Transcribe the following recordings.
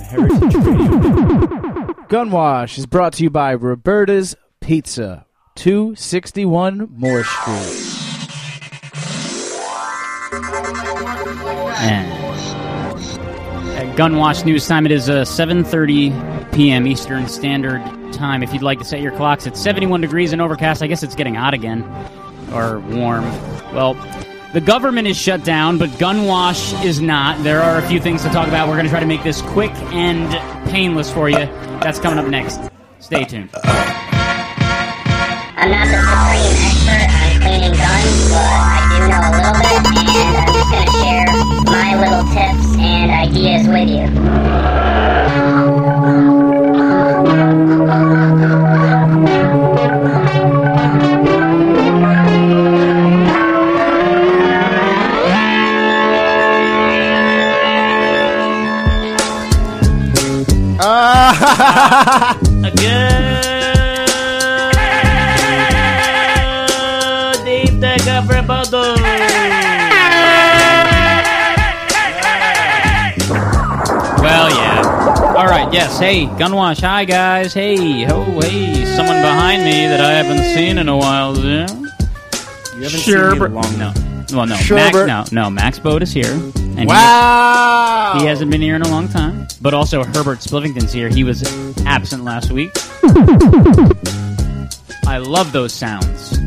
on Heritage Radio. Gunwash is brought to you by Roberta's Pizza, 261 Moore Street. And at Gunwash News Time, it is uh, 7.30 p.m. Eastern Standard Time. If you'd like to set your clocks at 71 degrees and overcast, I guess it's getting hot again. Or warm. Well, the government is shut down, but Gunwash is not. There are a few things to talk about. We're going to try to make this quick and painless for you. That's coming up next. Stay tuned. I'm not the supreme expert on cleaning guns, but I do know a little bit, and I'm just gonna share my little tips and ideas with you. Well, yeah. All right. Yes. Hey, Gunwash. Hi, guys. Hey. Oh, hey. Someone behind me that I haven't seen in a while. Yeah. You haven't Sure, seen me in a long No. Well, no. Max, no, no. Max Boat is here. And he- He, hasn't been here in a long time. But also, Herbert Spliffington's here. He was absent last week. I love those sounds.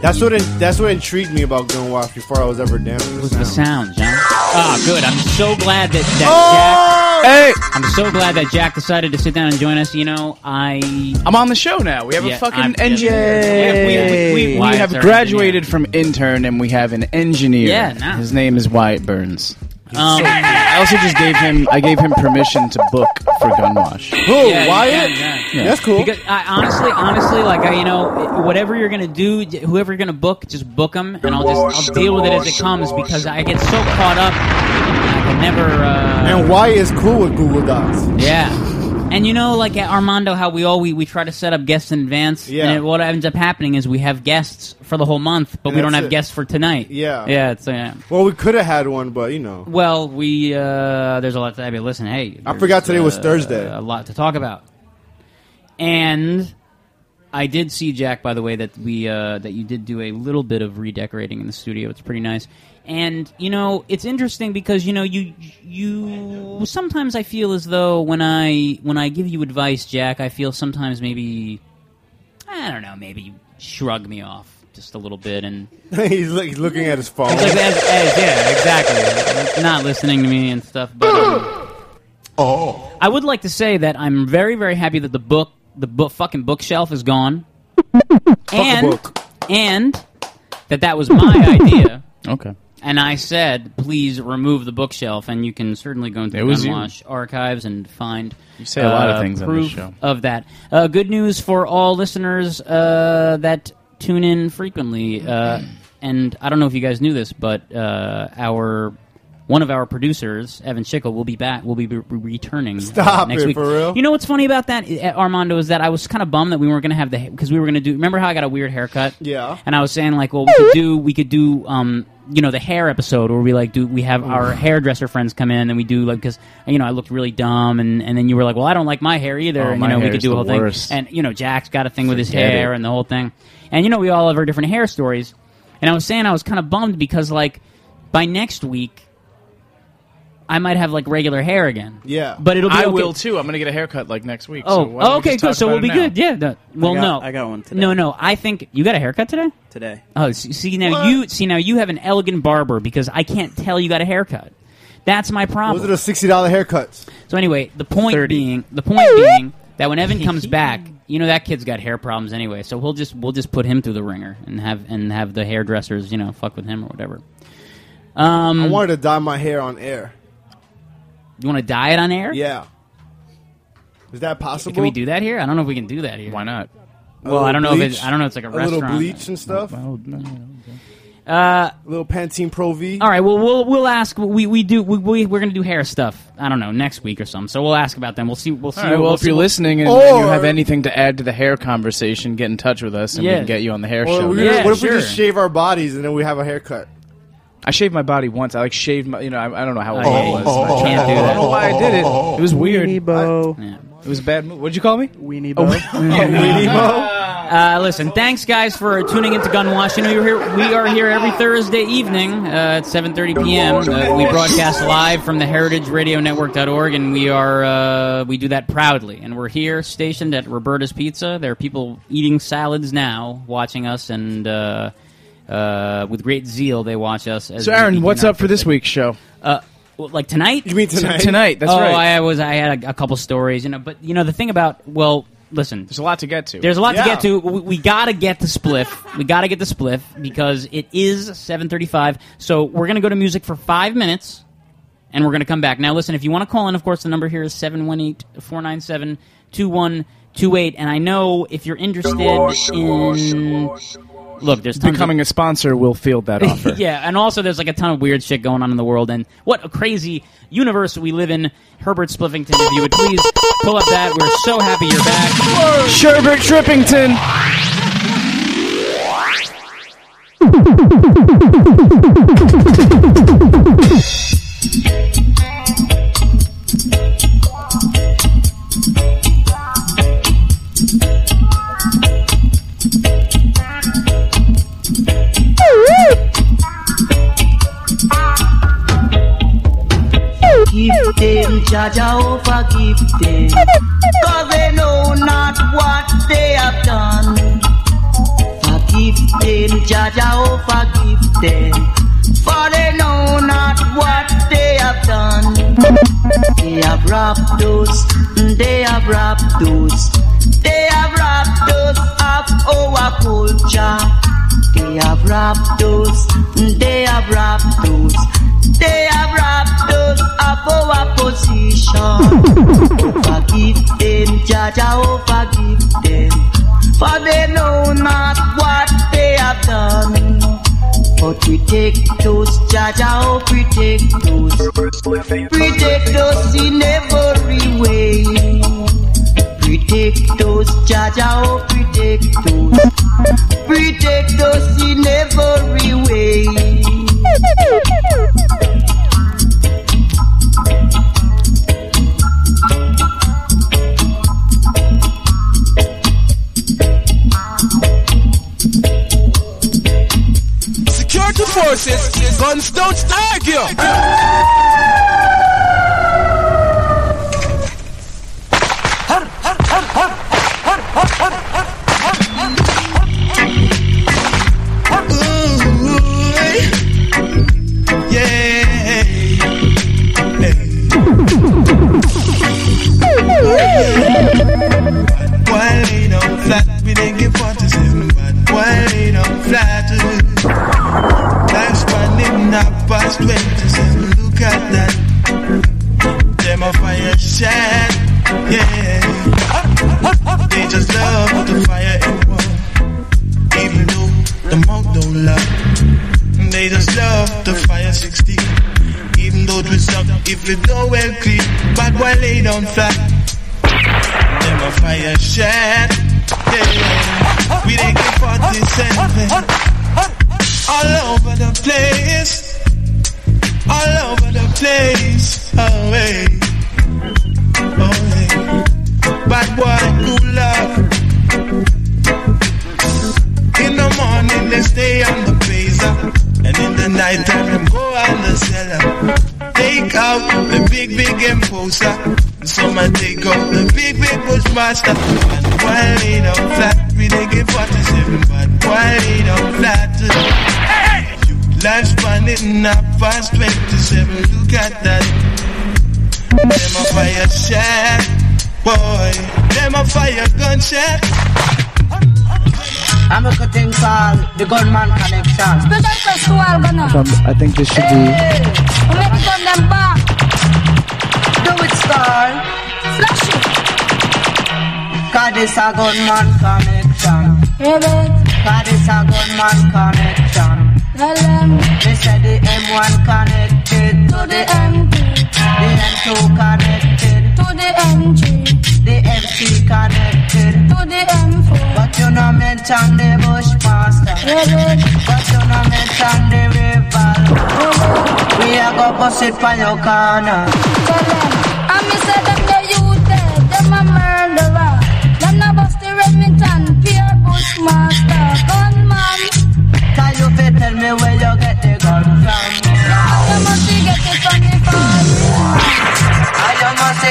That's what in, that's what intrigued me about Gunwash before I was ever down. It was the sound, John. Ah, good. I'm so glad that, that Oh! Hey! Jack. I'm so glad that Jack decided to sit down and join us. You know, I. I'm on the show now. We have Yeah, a fucking I'm- engineer. yeah, we- we- we- we Wyatt's have our graduated from intern and we have an engineer. Yeah, nah. His name is Wyatt Burns. Um, I also just gave him I gave him permission to book for Gunwash. Who? Yeah, Wyatt? yeah, yeah. Yeah. That's cool. Because I, honestly, honestly, like I, you know, whatever you're gonna do, whoever you're gonna book, just book them, and I'll just I'll deal with it as it comes because I get so caught up, I can never. Uh, and Wyatt is cool with Google Docs. yeah. And you know, like at Armando, how we all we, we try to set up guests in advance. Yeah. And it, what ends up happening is we have guests for the whole month, but And we don't that's have it. guests for tonight. Yeah. Yeah. It's uh, Well, we could have had one, but you know. well, we uh, there's a lot to I mean, listen. Hey, I forgot there's, today was uh, Thursday. A lot to talk about, and I did see Jack. By the way, that we uh, that you did do a little bit of redecorating in the studio. It's pretty nice, and you know it's interesting because you know you you sometimes I feel as though when I when I give you advice, Jack, I feel sometimes maybe I don't know, maybe you shrug me off just a little bit and he's, look, he's looking at his phone. like as, as, yeah, exactly. Not listening to me and stuff. But um, oh. I would like to say that I'm very, very happy that the book, the book, fucking bookshelf is gone, and book. and that that was my idea. Okay. And I said, please remove the bookshelf, and you can certainly go into It the was you. Gunwash archives and find You say a lot of uh, things on this proof show. of that. Uh, good news for all listeners uh, that tune in frequently. Uh, and I don't know if you guys knew this, but uh, our one of our producers, Evan Schickel, will be back. Will be re- returning uh, next it, week. for real? You know what's funny about that, uh, Armando, is that I was kind of bummed that we weren't going to have the because we were going to do. Remember how I got a weird haircut? Yeah. And I was saying like, well, we could do we could do um you know the hair episode where we like do we have our hairdresser friends come in and we do like because you know I looked really dumb and and then you were like, well, I don't like my hair either, Oh, and you know we could do the a whole thing. And you know Jack's got a thing with his hair it. and the whole thing, and you know we all have our different hair stories. And I was saying I was kind of bummed because like by next week. I might have like regular hair again. Yeah. but it'll be I okay. will too. I'm gonna get a haircut like next week. Oh, so why don't we okay, good. So we'll be now? good. Yeah. no- well, I got, no, I got one today. no, no. I think you got a haircut today. today. Oh, s- see now What? you see now you have an elegant barber because I can't tell you got a haircut. That's my problem. Those it a sixty dollar haircuts. so anyway, the point 30. being, the point being that when Evan comes back, you know that kid's got hair problems anyway. So we'll just we'll just put him through the ringer and have and have the hairdressers, you know, fuck with him or whatever. Um, I wanted to dye my hair on air. You want to dye it on air? Yeah. Is that possible? Can we do that here? I don't know if we can do that here. Why not? Well, I don't know if it's, I don't know. If it's like a, a restaurant. little bleach and stuff. Well, no, no, no. Uh, A little Pantene Pro V. All right. Well, we'll we'll ask. We we do we, we we're gonna do hair stuff. I don't know next week or something. So we'll ask about them. We'll see. We'll see. All right, well, we'll if see you're what- listening and, Or- and you have anything to add to the hair conversation, get in touch with us and we can get you on the hair Or show. we- Yeah, what if sure. we just shave our bodies and then we have a haircut? I shaved my body once. I like shaved my. You know, I, I don't know how old Oh, I was. you I can't do that. I don't know why I did it. It was weird. Weenie Bo. Yeah. It was a bad move. What'd you call me? Weenie Oh, Bo. Weenie Mo. Uh, listen, thanks guys for tuning into Gunwash. You know, you're here. We are here every Thursday evening uh, at 7:30 p.m. Uh, we broadcast live from the HeritageRadioNetwork.org, and we are uh, we do that proudly. And we're here, stationed at Roberta's Pizza. There are people eating salads now, watching us, and uh, with great zeal they watch us. As So, Aaron, what's up for this week's show? Uh, well, like tonight? You mean tonight? Tonight. That's oh, right. I was. I had a, a couple stories, you know. But you know, the thing about well, listen. There's a lot to get to. There's a lot Yeah. to get to. We, we gotta get the Spliff. We gotta get the Spliff because it is 7:35. So we're gonna go to music for five minutes, and we're gonna come back. Now, listen, if you want to call in, of course, the number here is 718-497-2128. And I know if you're interested in look, there's tons of- becoming a sponsor. We'll field that offer. yeah, and also there's like a ton of weird shit going on in the world, and what a crazy universe we live in. Herbert Spliffington, if you would please pull up that. We're so happy you're back. Sherbert Trippington. Give them, Jaja, oh forgive them. Cause they know not what they have done. Forgive them, Jaja, oh forgive them. For they know not what they have done. They have robbed us, they have robbed us. They have robbed us of our culture. They have robbed us, they have robbed us. They have robbed us of our position. forgive them, Jaja, oh, forgive them. For they know not what they have done. But protect us, Jaja, oh, protect us. Protect us in every way. Protect us, Jaja, oh, protect us. Protect us in every way. Forces, guns don't argue. While ain't on flat, we didn't get 47, not past 27, look at that. Them a fire shot, yeah. They just love the fire and warm, even though the monk don't love. They just love the fire 16, even though it suck if it don't well clean, but while ain't on flat. Them a fire shot. Yeah. We didn't get 47. All over the place. All over the place. Oh, hey. Oh, hey. Bad boy, cool love. In the morning, they stay on the baser. And in the night time, go on the cellar. Take out the big, big imposer. Some take out the big, big bushmaster. And while they don't flat, we they get 47. But while they don't flat, you lifespan is not past 27. Look at that. Them a fire shot, boy. Them a fire gunshot. I'm a cutting call, the gunman connection. Special festival gana. Um, I think this should be. O make it on them back. Do it, Star. Flash it. This a gunman connection. Hear it. Cause this a gunman connection. Tell them They say the M1 connected to the MP, the M2 connected, to the MG, the MC connected. to the M4. But you know me mention the Bushmaster. But you no mention the rival. We a go bust it for your corner. I say them the youth dead, them a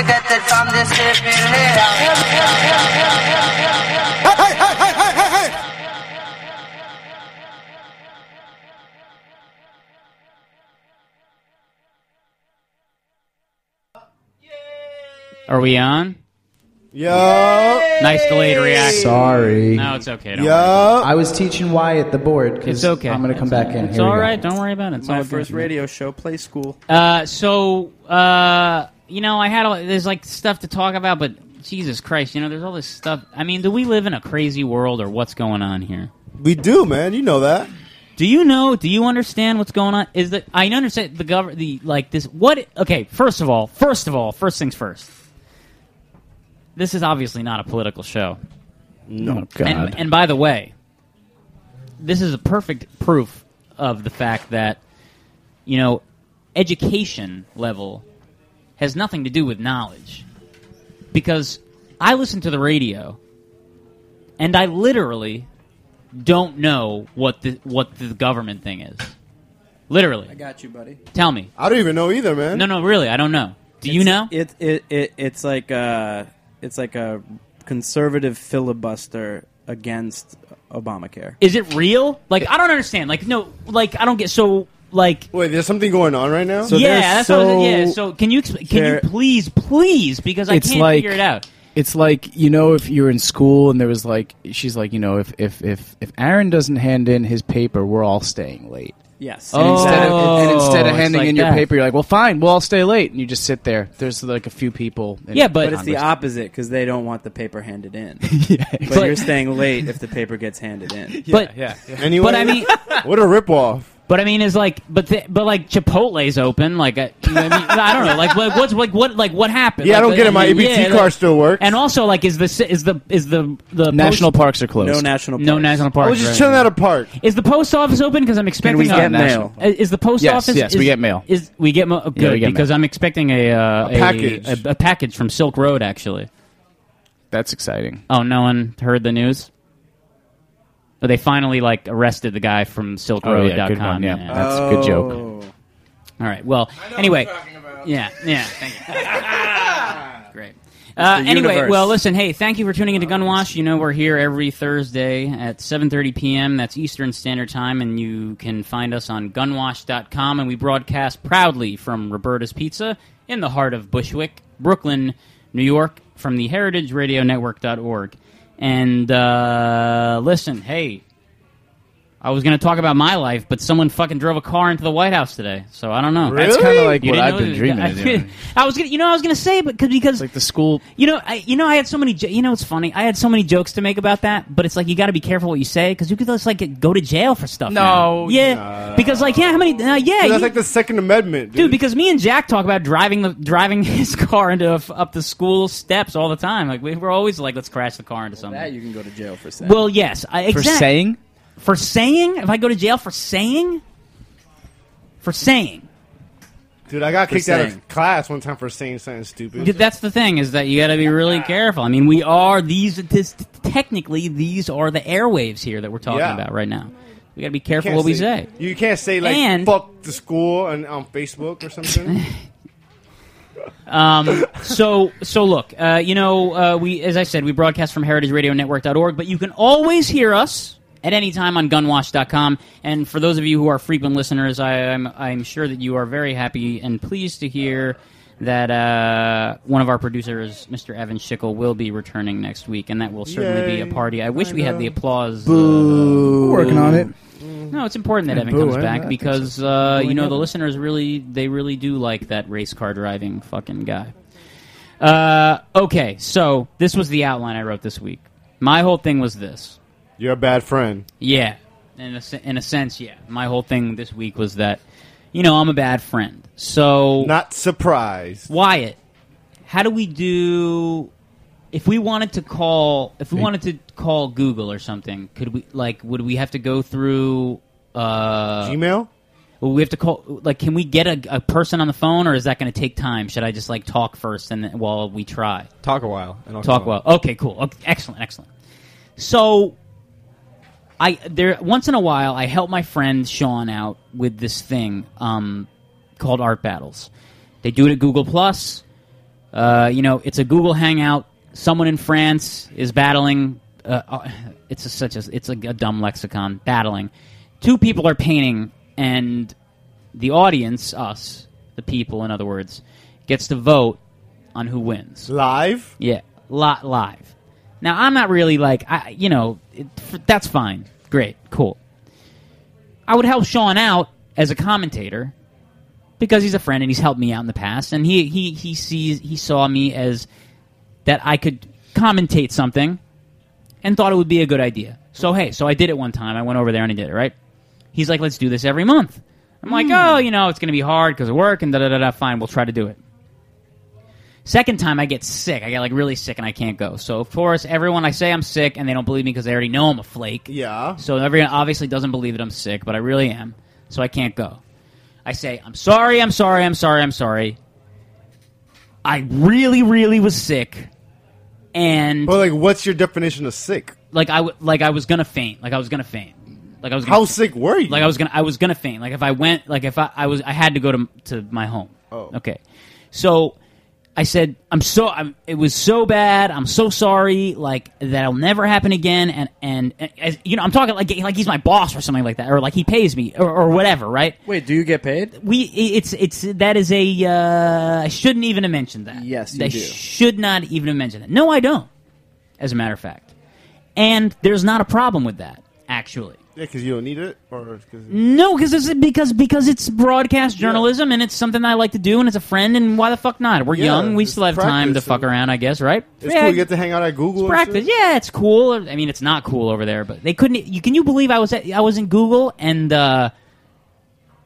you must get it from the sleeping Are we on? Yo. Nice delayed reaction. Sorry. No, it's okay. Don't worry. Yo. I was teaching Wyatt the board. 'cause It's okay. I'm going to come It's back okay. in. It's Here we all go. right. Don't worry about it. It's My all first good. radio show, Play School. Uh, so uh, you know, I had a, there's like stuff to talk about, but Jesus Christ, you know, there's all this stuff. I mean, do we live in a crazy world, or what's going on here? We do, man. You know that. Do you know? Do you understand what's going on? Is that I understand the government, the like this. What? Okay, first of all, first of all, first things first. This is obviously not a political show. Oh, God. And, and by the way, this is a perfect proof of the fact that, you know, education level has nothing to do with knowledge. Because I listen to the radio, and I literally don't know what the what the government thing is. Literally, I got you, buddy. tell me. I don't even know either, man. No, no, really, I don't know. Do you know? It it, it it's like a it's like a conservative filibuster against Obamacare. Is it real? Like I don't understand. Like no, like I don't get so like Wait, there's something going on right now. So yeah, they're that's what I was, so- yeah. So can you exp- can you please please because I It's can't like- figure it out. It's like you know if you're in school and there was like she's like you know if if if if Aaron doesn't hand in his paper, we're all staying late. Yes. And instead of, and, and instead Oh, of handing like in your that. paper, you're like, well, fine, we'll all stay late, and you just sit there. There's like a few people. in Yeah, but- but it's the opposite because they don't want the paper handed in. yeah, But, But- you're staying late if the paper gets handed in. but yeah, yeah. Anyway, but I mean, what a ripoff. But I mean, is like, but the, but like Chipotle's open. Like, uh, you know I, mean? I don't know. Like, what, what's like what like what happened? Yeah, I don't get it. My mean, EBT yeah, card like- still works. And also, like, is the is the is the the National post, parks are closed. No national. no parks. national I parks? was just right. chilling at a park. Is the post office open? Because I'm expecting. we a- get national. mail? Is the post Yes, office? yes, is, we get mail. Is we get mo- oh, good we get because mail. I'm expecting a uh, A package. a, a package from Silk Road. Actually, That's exciting. oh, no one heard the news. But they finally like arrested the guy from SilkRoad.com. Oh, yeah, good one, yeah. That's a good joke. Oh. All right. Well, anyway, yeah, yeah. Thank you. Great. Uh, anyway, universe. well, listen. Hey, thank you for tuning into Gunwash. You know we're here every Thursday at 7:30 p.m. That's Eastern Standard Time, and you can find us on Gunwash.com. And we broadcast proudly from Roberta's Pizza in the heart of Bushwick, Brooklyn, New York, from the HeritageRadioNetwork.org. And uh, listen, hey, I was going to talk about my life, but someone fucking drove a car into the White House today, so I don't know. That's kind of like You what didn't I've know been that? dreaming I, of doing. I was gonna, you know, I was gonna say, but cause, because Like the school. you know, I, you know, I had so many. jo- You know, it's funny. I had so many jokes to make about that, but it's like you got to be careful what you say because you could just like get- go to jail for stuff. No, now. yeah, because like yeah, how many? Uh, yeah, Dude, that's you- like the Second Amendment, dude. dude. Because me and Jack talk about driving the driving his car into a f up the school steps all the time. Like we, we're always like, let's crash the car into something. That you can go to jail for saying. well, yes, I, For exact- saying? For saying. If I go to jail for saying, for saying. Dude, I got kicked out of class one time for saying something stupid. Dude, That's the thing is that you got to be really careful. I mean, we are these. This, technically, these are the airwaves here that we're talking Yeah. about right now. We got to be careful what we say. You can't say like And- "fuck the school" and on Facebook or something. Um, so, so look, uh, you know, uh, we, as I said, we broadcast from heritageradionetwork.org, but you can always hear us at any time on gunwash.com. And for those of you who are frequent listeners, I, I'm, I'm sure that you are very happy and pleased to hear that uh, one of our producers, Mr. Evan Schickel, will be returning next week, and that will certainly be a party. I wish we had the applause. Boo. Working on it. No, it's important that Evan boo, comes I- I back think because uh, you know the Evan. listeners really they really do like that race car driving fucking guy. Uh, okay, so this was the outline I wrote this week. My whole thing was this. You're a bad friend. Yeah, in a, in a sense, yeah. My whole thing this week was that you know I'm a bad friend. So Not surprised. Wyatt, how do we do if we wanted to call, if we wanted to call Google or something, could we like? Would we have to go through uh, Gmail? Would we have to call? Like, can we get a, a person on the phone, or is that going to take time? Should I just like talk first and then, while we try? Talk a while. And I'll Talk come well. Okay, cool. Okay, excellent, excellent. So, I there once in a while I help my friend Sean out with this thing um, called Art Battles. They do it at Google Plus. Uh, you know, it's a Google Hangout. Someone in France is battling. Uh, uh, it's a, such a it's a, a dumb lexicon. Battling. Two people are painting, and the audience, us, the people, in other words, gets to vote on who wins. Live? Yeah, lot live. Now I'm not really like I, you know, it, f- that's fine, great, cool. I would help Sean out as a commentator because he's a friend and he's helped me out in the past, and he he he sees he saw me as that I could commentate something, and thought it would be a good idea. So hey, so I did it one time. I went over there and I did it. Right? He's like, let's do this every month. I'm like, hmm. oh, you know, it's going to be hard because of work and da da da da. Fine, we'll try to do it. Second time, I get sick. I get like really sick and I can't go. So of course, everyone I say I'm sick and they don't believe me because they already know I'm a flake. Yeah. So everyone obviously doesn't believe that I'm sick, but I really am. So I can't go. I say, I'm sorry, I'm sorry, I'm sorry, I'm sorry. I really, really was sick, and But like, what's your definition of sick? like I w- like I was gonna faint. Like I was gonna faint. Like I was. Gonna How sick were you? Like I was gonna. I was gonna faint. Like if I went. Like if I, I was. I had to go to to my home. Oh. Okay. So I said, I'm so. I'm, it was so bad. I'm so sorry. Like that'll never happen again. And and, and as, you know, I'm talking like like he's my boss or something like that, or like he pays me or, or whatever. Right. Wait, do you get paid? We. It's it's that is a. Uh, I shouldn't even have mentioned that. Yes, you I do. should not even have mentioned that. No, I don't. As a matter of fact, and there's not a problem with that actually. Yeah, because you don't need it, or 'cause- No, because it's because because it's broadcast journalism and it's something I like to do and it's a friend and why the fuck not? We're Yeah, young, we still have time to fuck around, I guess, right? it's Yeah, cool. You get to hang out at Google. practice. Yeah, it's cool. I mean, it's not cool over there, but they couldn't. You can you believe I was at, I was in Google and uh,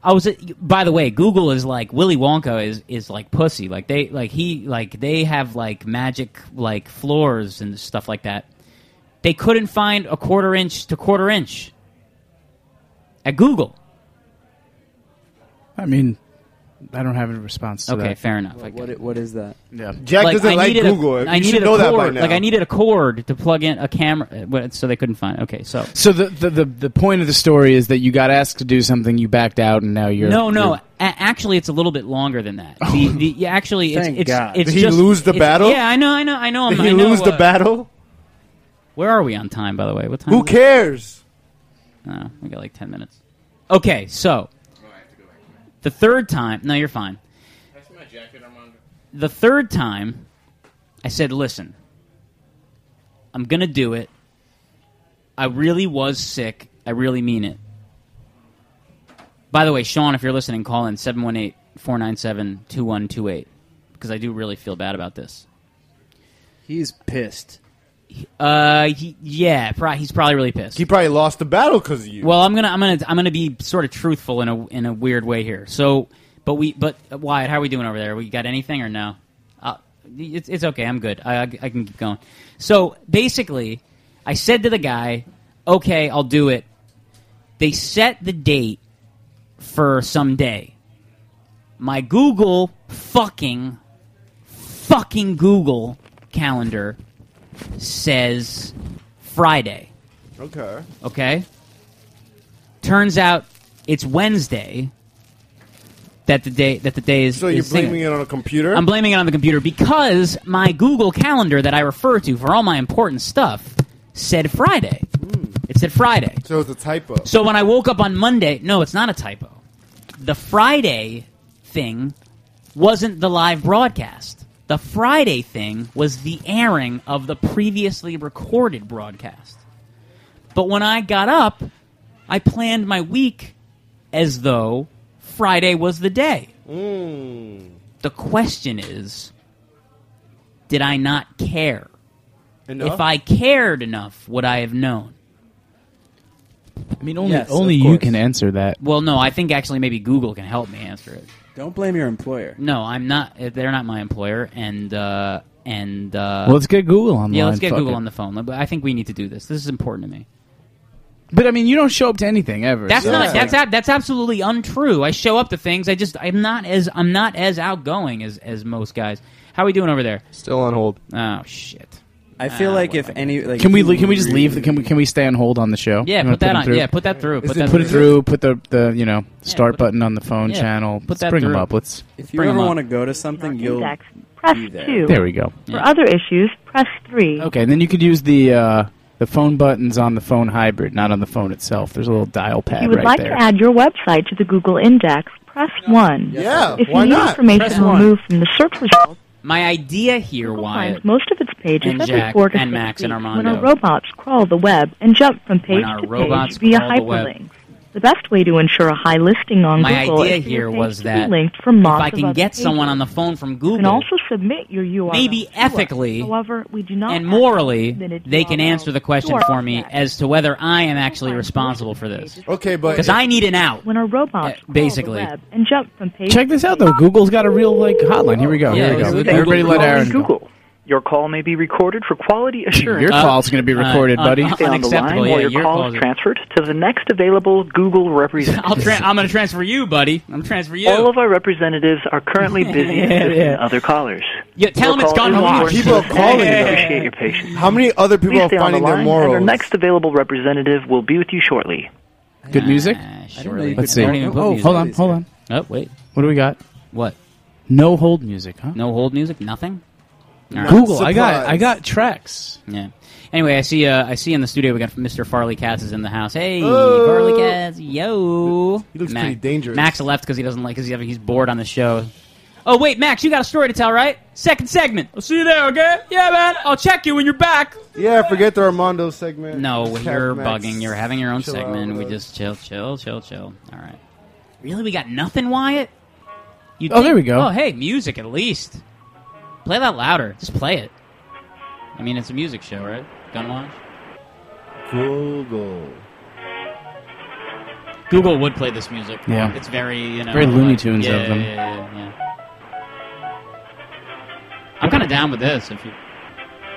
I was. At, by the way, Google is like Willy Wonka is is like pussy. Like they like he like they have like magic like floors and stuff like that. They couldn't find a quarter inch to quarter inch at Google. I mean, I don't have a response to that. Okay, that. fair enough. I What, it. what is that? Yeah. Jack doesn't like needed Google. A, you I should needed know a that by cord. now. Like I needed a cord to plug in a camera, uh, so they couldn't find. it. Okay, so So the, the the the point of the story is that you got asked to do something, you backed out, and now you're no, no. you're- actually, it's a little bit longer than that. The, the, actually, it's Thank it's, God. it's Did he just- lose the battle? Yeah, I know, I know, I know. Did I'm, he I know, lose the uh, battle? Where are we on time, by the way? What time? Who is it? cares? Oh, we got like ten minutes. Okay, so the third time. No, you're fine. The third time, I said, "Listen, I'm gonna do it. I really was sick. I really mean it." By the way, Sean, if you're listening, call in 718-497-2128 because I do really feel bad about this. He's pissed. Uh, he, yeah, pro- he's probably really pissed. He probably lost the battle because of you. Well, I'm gonna I'm gonna I'm gonna be sort of truthful in a in a weird way here. So, but we but uh, Wyatt, how are we doing over there? We got anything or no? Uh, it's it's okay. I'm good. I, I I can keep going. So basically, I said to the guy, "Okay, I'll do it." They set the date for some day. My Google fucking fucking Google calendar says Friday. okay. Okay. Turns out it's Wednesday. That the day that the day is. So you're is singing. blaming it on a computer? I'm blaming it on the computer because my Google Calendar that I refer to for all my important stuff said Friday. Hmm. It said Friday. so it's a typo. So when I woke up on Monday, no, it's not a typo. The Friday thing wasn't the live broadcast. The Friday thing was the airing of the previously recorded broadcast. But when I got up, I planned my week as though Friday was the day. Mm. The question is did I not care? Enough? If I cared enough, would I have known? I mean, only Yes, only you course. can answer that. Well, no, I think actually maybe Google can help me answer it. Don't blame your employer. No, I'm not. They're not my employer, and uh, and uh, well, let's get Google on. The. Yeah, let's get Google on the phone. But I think we need to do this. This is important to me. But I mean, you don't show up to anything ever. That's so not it's that's like- ab- that's absolutely untrue. I show up to things. I just I'm not as I'm not as outgoing as as most guys. How are we doing over there? Still on hold. Oh shit. I feel Ah, like if any, like, Can we if can we just leave? really- Can we can we stay on hold on the show? Yeah, You wanna put that them on. through? Yeah, put that through. Put that put it through. through. Put the the you know start put- button on the phone yeah, channel. put Let's that bring them through. up. Let's. If you Bring 'em ever up. want to go to something, you'll Index, press be there. 2. There we go. For other issues, press 3. Okay, and then you could use the uh, the phone buttons on the phone hybrid, not on the phone itself. There's a little dial If pad you would right like there. to add your website to the Google Index, press 1. Yeah, If you why need not? information Press one. removed from the search results, My idea here, Google Wyatt, finds most of its pages and every Jack 4 to and 6 Max and Armando. when our robots crawl the web and jump from page to page via crawl the web. hyperlinks. The best way to ensure a high listing on my Google idea is for here was to be that linked from if lots I can other get someone on the phone from Google, can Google, also submit your URL. maybe ethically However, we do not and morally, they can answer the question for me as to whether I am actually responsible for this. Okay, but Because I need an out. when our robots Yeah, crawl basically. web and jump from page Check this out though. Google's got a real like hotline. Here we go. Yeah, Here we go. Everybody let Aaron. go. Google. Your call may be recorded for quality assurance. Your Uh, call's going to be recorded, uh, buddy. uh, Stay on the line unacceptable. while Yeah, your, your call is transferred to the next available Google representative. I'll tra- I'm going to transfer you, buddy. I'm going to transfer you. All of our representatives are currently busy Yeah, assisting yeah. other callers. Yeah, tell Your them it's gone is wash. important People are calling and we them. appreciate your patience. how many other people Please are stay on the their line, and our next available representative will be with you shortly. Good music. Ah, I didn't know surely. you Let's see. I don't even put Oh, music. Hold on. Hold on. Oh, wait. What do we got? What? No hold music, huh? No hold music? Nothing? All right. Google. I got. I got tracks. Yeah. Anyway, I see. Uh, I see in the studio we got Mr. Farley Katz is in the house. Hey, Oh. Farley Katz, yo. He looks Ma- pretty dangerous. Max left because he doesn't like because he's bored on the show. Oh wait, Max, you got a story to tell, right? Second segment. I'll see you there, okay? Yeah, man. I'll check you when you're back. Yeah, forget the Armando segment. No, Cap you're Max. bugging. You're having your own Chill segment. we just chill, chill, chill, chill. All right. Really, we got nothing, Wyatt. You Oh, there we go. Oh, hey, music at least. Play that louder. Just play it. I mean, it's a music show, right? Gunwash. Google. Google would play this music. Yeah. It's very, you know. Very Looney like- Tunes yeah, of them. Yeah, yeah, yeah. I'm kind of down with this. If you,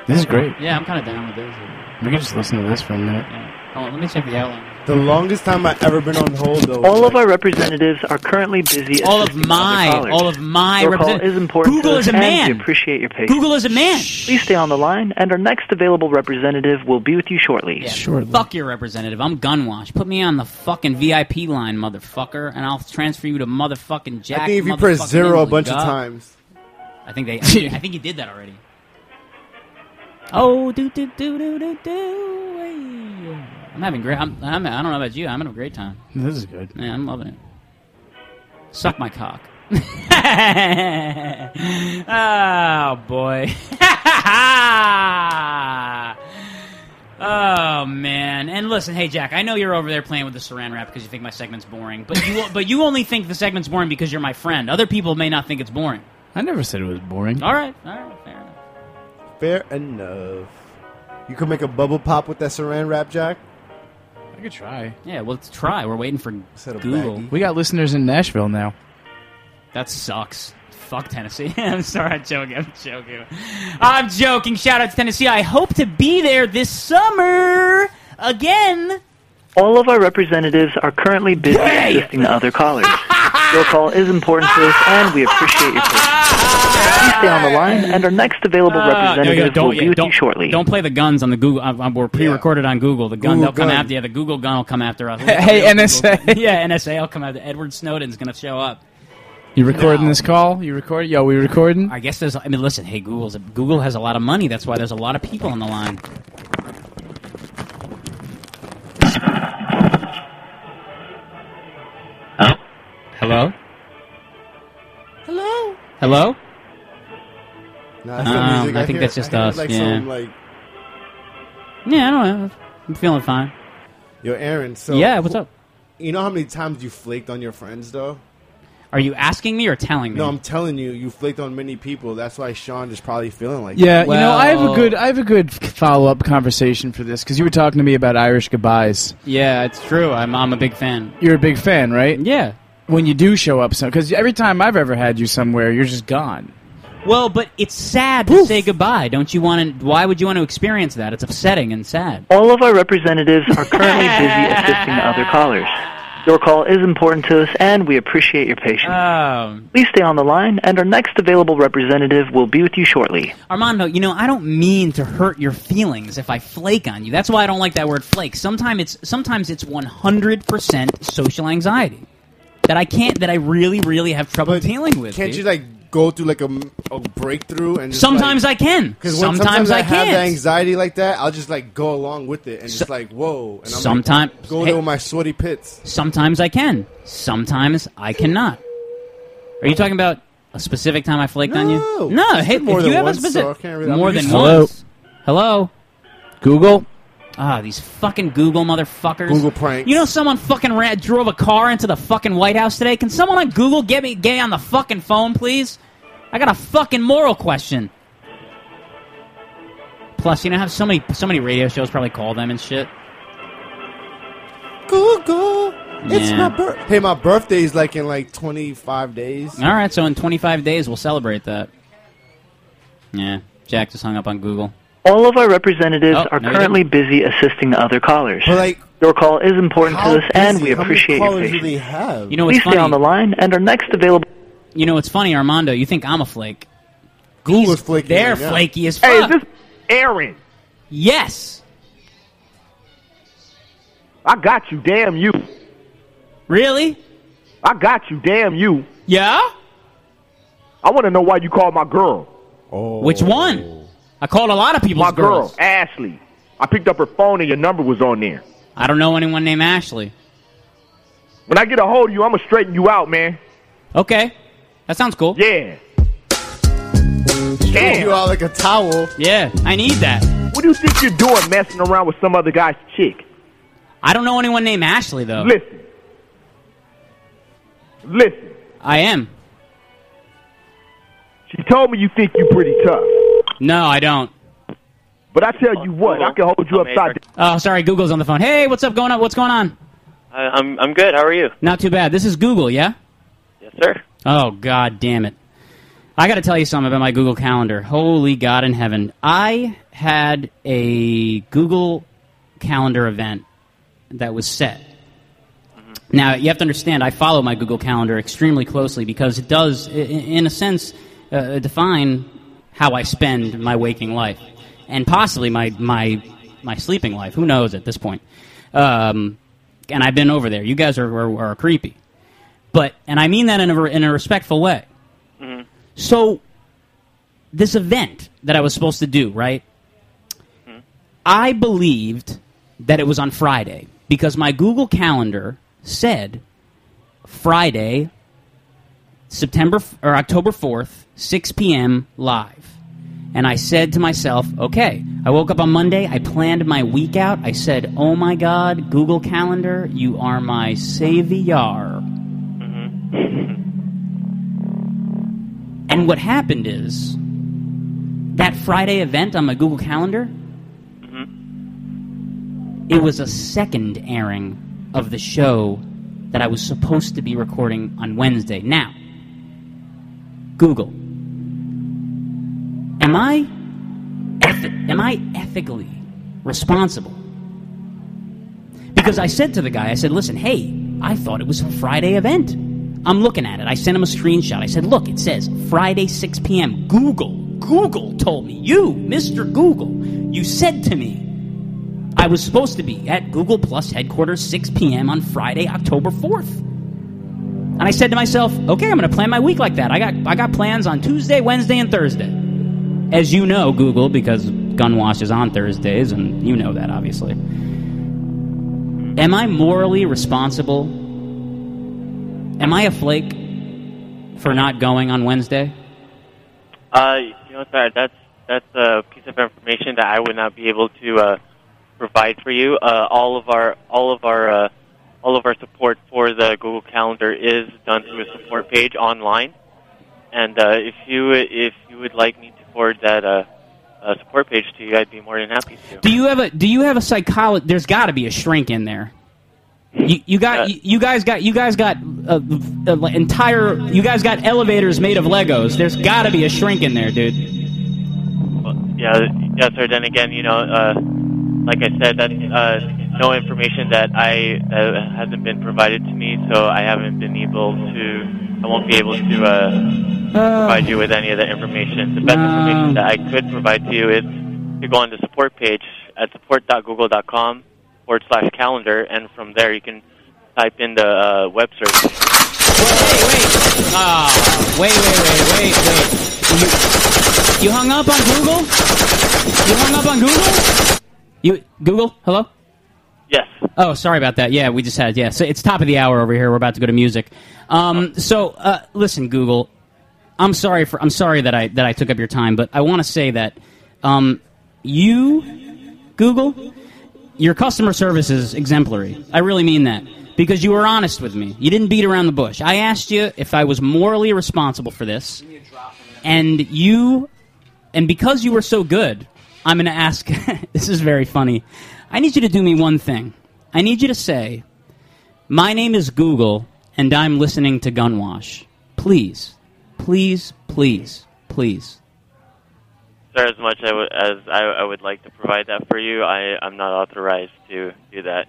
This is great. yeah, I'm kind of down with this. We can just listen to this for a minute. Yeah. Hold on, let me check the outline. The longest time I've ever been on hold, though. All of like- our representatives are currently busy. All of my, other all of my Your call is important. Google to is us, a man. We appreciate your patience. Google is a man. Please stay on the line, and our next available representative will be with you shortly. Yeah, Shortly. Fuck your representative. I'm Gunwash. Put me on the fucking VIP line, motherfucker, and I'll transfer you to motherfucking Jack. I think if you press zero a England. bunch of times. I think they. I think, I think you did that already. Oh, do do do do do do. hey. I'm having great. I'm, I'm. I don't know about you. I'm having a great time. This is good. Yeah, I'm loving it. Suck my cock. oh boy. oh man. And listen, hey Jack, I know you're over there playing with the saran wrap because you think my segment's boring, but you but you only think the segment's boring because you're my friend. Other people may not think it's boring. I never said it was boring. All right, all right, fair enough. Fair enough. You could make a bubble pop with that saran wrap, Jack. I could try. Yeah, well, let's try. We're waiting for Instead of Google. baggy. We got listeners in Nashville now. That sucks. Fuck Tennessee. I'm sorry, I'm joking. I'm joking. I'm joking. Shout out to Tennessee. I hope to be there this summer again. All of our representatives are currently busy assisting the other callers. Your call is important to us, and we appreciate your patience. Please stay on the line, and our next available Uh, no, representative yeah, will don't, be with don't, you shortly. Don't play the guns on the Google. Uh, uh, we're pre-recorded on Google. The gun Google they'll come gun. after. Yeah, the Google gun will come after us. Hey, Google NSA. yeah, NSA will come after. Edward Snowden's gonna show up. You recording No. this call? You recording? Yo, we recording? I guess there's. I mean, listen. Hey, Google's Google has a lot of money. That's why there's a lot of people on the line. Hello. Hello. Hello. Nah, that's the Um, music. I think hear- that's just hear us, Like yeah. some like, Yeah, I don't know. I'm feeling fine. yo, Aaron. So yeah, what's up? You know how many times you flaked on your friends, though? Are you asking me or telling me? No, I'm telling you, you flaked on many people. That's why Sean is probably feeling like Yeah, that. you know, I have a Well- good I have a good follow up conversation for this because you were talking to me about Irish goodbyes. yeah, it's true. I'm I'm a big fan. You're a big fan, right? Yeah. When you do show up, because every time I've ever had you somewhere, you're just gone. Well, but it's sad to say goodbye. Don't you want to? Why would you want to experience that? It's upsetting and sad. All of our representatives are currently busy assisting other callers. Your call is important to us, and we appreciate your patience. Um, Please stay on the line, and our next available representative will be with you shortly. Armando, you know I don't mean to hurt your feelings if I flake on you. That's why I don't like that word flake. Sometimes it's sometimes it's 100% social anxiety that I can't that I really really have trouble dealing with. Can't dude. you like go through like a, a breakthrough and just, Sometimes like, I can. Because Sometimes I have can't. the anxiety like that, I'll just like go along with it and just like whoa. And I'm Sometime- like, go hey- there with my sweaty pits. Sometimes I can. Sometimes I cannot. Are you talking about a specific time I flaked on you? No. No. It's Hey, been more if than you have once, a specific, so I can't really- I'm more than used to once. Hello. Google. Ah, these fucking Google motherfuckers. Google pranks. You know, someone fucking ran, drove a car into the fucking White House today. Can someone on Google get me get me on the fucking phone, please? I got a fucking moral question. Plus, you know, have so many so many radio shows probably call them and shit. Google, it's my birth. Hey, my birthday is like in like 25 days. All right, so in 25 days we'll celebrate that. Yeah, Jack just hung up on Google. All of our representatives Oh, are no, you currently busy assisting other callers. But like, Your call is important to us, and we How many appreciate your callers do patience. they have? You know what's Please funny? stay on the line, and our next available. You know what's funny, Armando? You think I'm a flake? Google's flaky. They're right now. flaky as fuck. Hey, is this Aaron? yes. I got you, damn you. Really? I got you, damn you. Yeah. I want to know why you called my girl. Oh. Which one? I called a lot of people's My girl, girls. Ashley. I picked up her phone and your number was on there. I don't know anyone named Ashley. When I get a hold of you, I'm going to straighten you out, man. Okay, that sounds cool. Yeah. Stroke you out like a towel. Yeah, I need that. What do you think you're doing messing around with some other guy's chick? I don't know anyone named Ashley though. Listen. Listen. I am. She told me you think you're pretty tough. No, I don't. But I tell you what, I can hold you upside down. Oh, sorry, Google's on the phone. Hey, what's up going on? What's going on? I'm I'm good. How are you? Not too bad. This is Google, yeah? Yes, sir. Oh god damn it. I got to tell you something about my Google Calendar. Holy God in heaven. I had a Google Calendar event that was set. Now, you have to understand, I follow my Google Calendar extremely closely because it does, i- i- in a sense, uh, define how I spend my waking life and possibly my, my, my sleeping life. Who knows at this point? Um, and I've been over there. You guys are, are, are creepy. But, and I mean that in a, in a respectful way. So, this event that I was supposed to do, right? I believed that it was on Friday because my Google Calendar said Friday, September or October 4th, 6 p.m. live. And I said to myself, okay. I woke up on Monday. I planned my week out. I said, oh my God, Google Calendar, you are my savior. Mm-hmm. And what happened is that Friday event on my Google Calendar, mm-hmm. it was a second airing of the show that I was supposed to be recording on Wednesday. Now, Google, am I am I ethically responsible? Because I said to the guy, I said, "Listen, hey, I thought it was a Friday event. I'm looking at it. I sent him a screenshot. I said, "Look, it says Friday 6 p.m. Google. Google told me. You, Mr. Google, you said to me I was supposed to be at Google Plus headquarters 6 p.m. on Friday, October 4th. And I said to myself, okay, I'm going to plan my week like that. I got I got plans on Tuesday, Wednesday, and Thursday. As you know, Google, because Gunwash is on Thursdays, and you know that obviously. Am I morally responsible? Am I a flake for not going on Wednesday? Uh, you know, sorry, that's that's a piece of information that I would not be able to uh, provide for you. Uh, all of our all of our uh, all of our support for the Google Calendar is done through a support page online. And uh, if you if you would like me to forward that uh, uh, support page to you, I'd be more than happy to. Do you have a Do you have a psychology? There's got to be a shrink in there. You, you got you, you guys got you guys got uh, uh, entire you guys got elevators made of Legos. There's got to be a shrink in there, dude. Yeah, yes, sir. Then again, you know, uh, like I said, that's uh, no information that I uh, hasn't been provided to me, so I haven't been able to. I won't be able to uh, provide you with any of that information. The best information that I could provide to you is to go on the support page at support.google.com forward slash calendar, and from there you can type in the uh, web search. Ah, wait, wait, wait, wait, wait. You, you hung up on Google? You hung up on Google? You Google? Hello? Yes. Oh, sorry about that. Yeah, we just had yeah. So it's top of the hour over here. We're about to go to music. Um, so uh, listen, Google. I'm sorry for I'm sorry that I that I took up your time, but I want to say that um, you, Google, your customer service is exemplary. I really mean that because you were honest with me. You didn't beat around the bush. I asked you if I was morally responsible for this, and you, and because you were so good, I'm going to ask. this is very funny. I need you to do me one thing. I need you to say, "My name is Google, and I'm listening to Gunwash." Please, please, please, please. Sir, as much I would- as I, I would like to provide that for you, I, I'm not authorized to do that.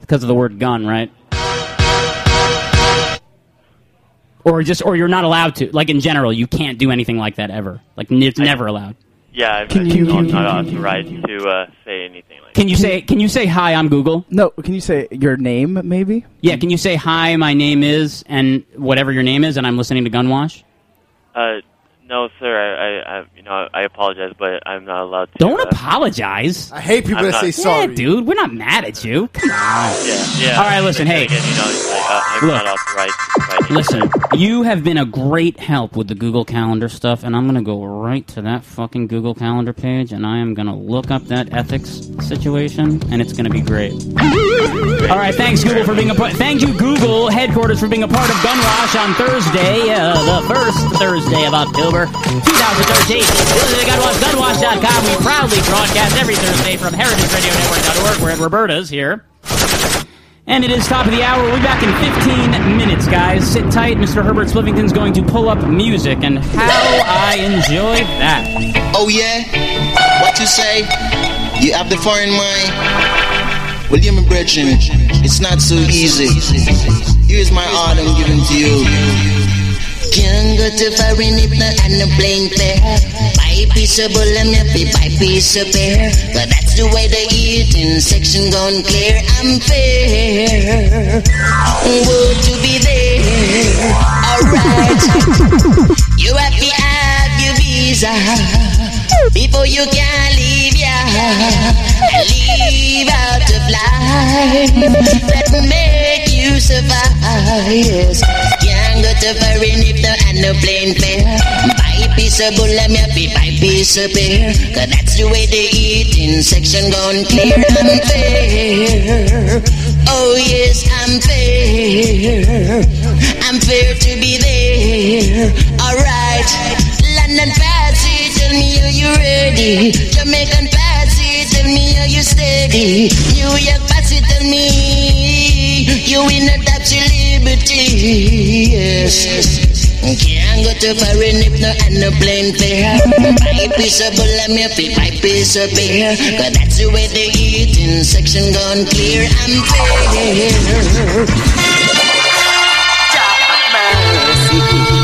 because of the word gun, right? Or just, or you're not allowed to. Like in general, you can't do anything like that ever. Like n- it's never allowed. Yeah, I'm, Can I'm you- not, not authorized to uh, say anything like Can you say? Can you say hi? I'm Google. No, can you say your name maybe? Yeah. Can you say hi? My name is and whatever your name is, and I'm listening to Gunwash. Uh, no, sir. I, I, I, you know, I apologize, but I'm not allowed to. Don't uh, apologize. I hate people I'm that not- say Yeah, sorry. dude, we're not mad at you. Come on. Yeah, yeah. All right, listen, hey. Again, you know, I, uh, I'm Look. not authorized to provide any Listen, you have been a great help with the Google Calendar stuff, and I'm going to go right to that fucking Google Calendar page, and I am going to look up that ethics situation, and it's going to be great. All right, thanks Google for being a part. Thank you Google headquarters for being a part of Gunwash on Thursday, uh, the first Thursday of October, 2013. This is Gunwash, Gunwash.com. We proudly broadcast every Thursday from HeritageRadioNetwork.org. We're at Roberta's here. And it is top of the hour. We'll be back in 15 minutes, guys. Sit tight. Mr. Herbert Spliffington's going to pull up music, and how I enjoy that. Oh yeah? What you say? You have the foreign mind? Well, you my brethren, it's not so easy. Here's my art I'm giving to you. Can't go too far in it, no, and no playing fair. Buy a piece of bull, I'm happy, buy a piece of bear. But that's the way the eating section gone clear. I'm fair. Woe to be there. Alright. You have to have your visa before you can leave, yeah. Leave out of life that make you survive. Yes. Can't go to foreign if and no plane fare. Buy a piece of bull, I'm happy, buy a piece of bear. Cause that's the way the eating section gone clear. I'm fair. Oh yes, I'm fair. I'm fair to be there. Alright. London Patsy, tell me are you ready? Jamaican Patsy, tell me are you steady? New York Patsy, tell me you in a taxi liberty. Yes. Can't go to foreign if no and no plane fare. Buy a piece of bull, I'm happy, buy piece of beer. Cause that's the way they the eating section gone clear. I'm fair. mercy.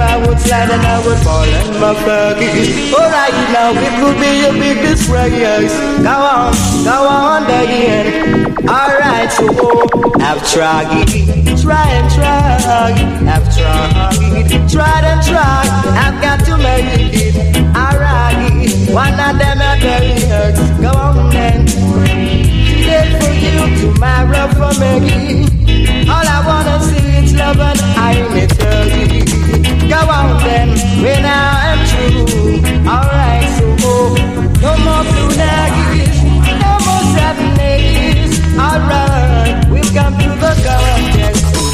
I I would slide and I would fall on my Fergie. Alright now, it could be your biggest praise. Go on, go on again. Alright, so I've tried, it. try and try. I've tried, tried and tried. I've got to make it. Alright, one of them are very hurts. Go on then. Today for you, tomorrow for me. All I wanna see is love and I'm eternity. Go on then, when I am true. Alright, so no more blue naggies, no more seven days. Alright, we've come to the. Yes.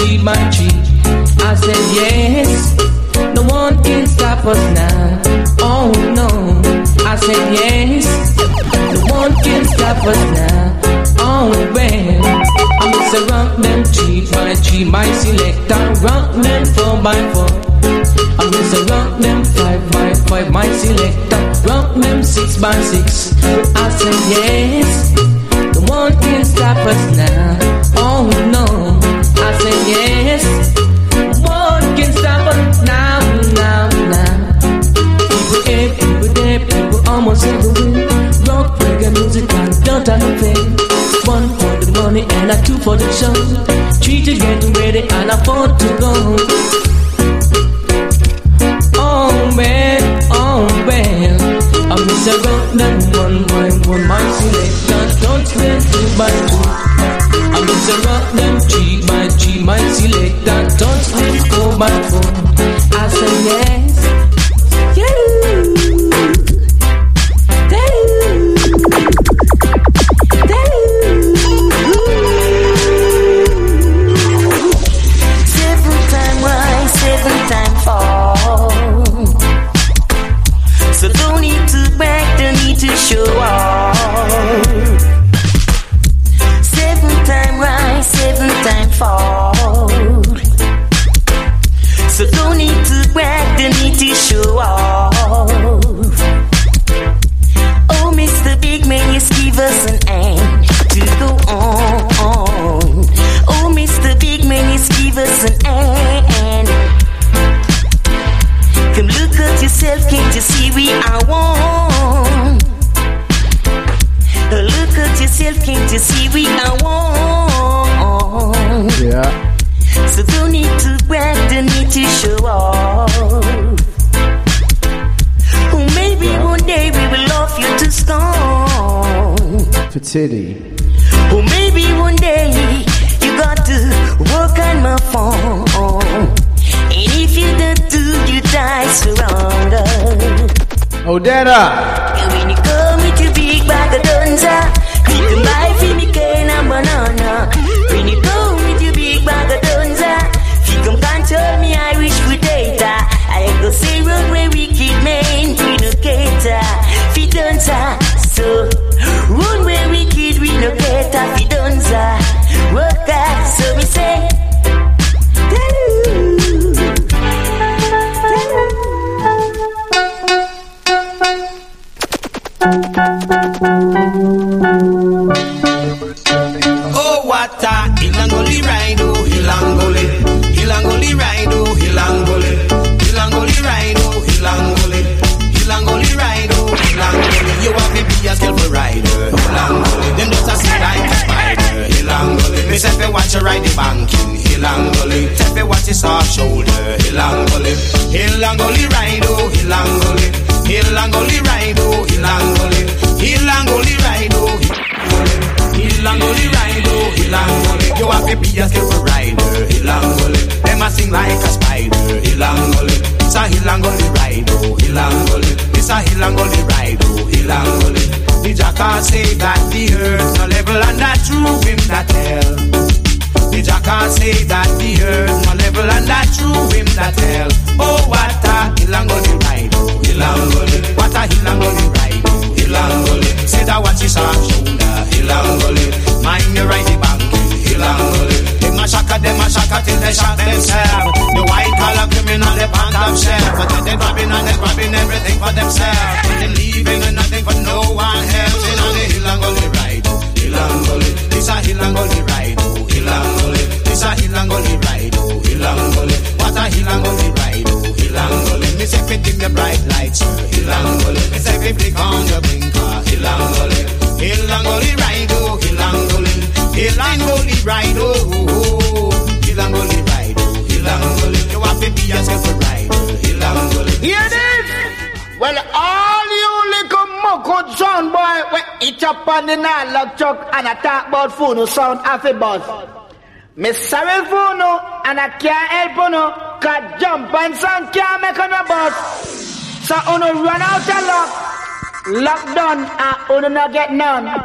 By three. I said yes, no one can stop us now. Oh no, I said yes, no one can stop us now. Oh well, I'm to rock them three by three, my selector. Rock them four by four. I'm to rock them five by five, my selector. Rock them six by six. I said yes, no one can stop us now. Oh no, Yes, one almost. Rock reggae music and don't have. One for the money and a two for the show. Ready and a four to go. Oh well, oh well. I'm Mr. Rock them one my selector. Don't spend two by two. I'm Mr. three, my selector. Don't spend four by four. I say yes. Odetta. Flick on your blinker, oh, oh, oh. You have to be ride. Hear this? Well, all you little muckle sound boy, we eat up on the nylon truck and I talk about phone sound half a buzz. Me sorry phone and I can't help you no, cause jump and sound can't make on a bus. So uno run out of luck, lock down and uno not get none. now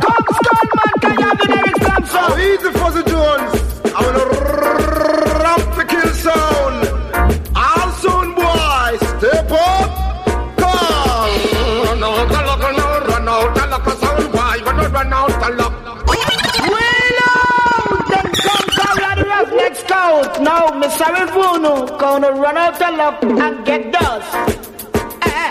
come stone man, can you have the lyrics from song? Oh, easy Fuzzy Jones. I wanna me sorry Funo, gonna run out the luck and get dust. Eh.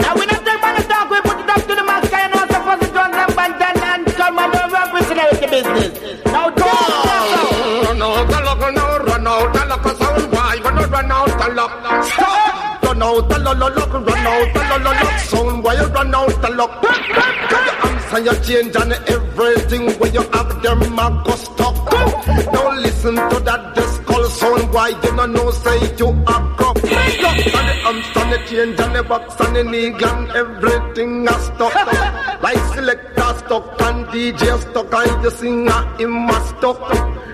Now we not take man to talk, we put it up to the mask, and now the fuzzy guns and bantan and come on, don't rock with the business. Now, Run out the lock, now run out the lock, sound boy. Gonna run out the lock. Stop. Run out the lo- lo- lock, run out the lo- lo- lock, sound boy. Run out the lock. Cause your answer, you change and everything where you have them a go stop. Now listen to that sound boy. You don't know say you a crop. Stop and the amps and the change and the box and the needle and everything a stuck. Like selector stuck and DJ stuck and the singer him a stuck.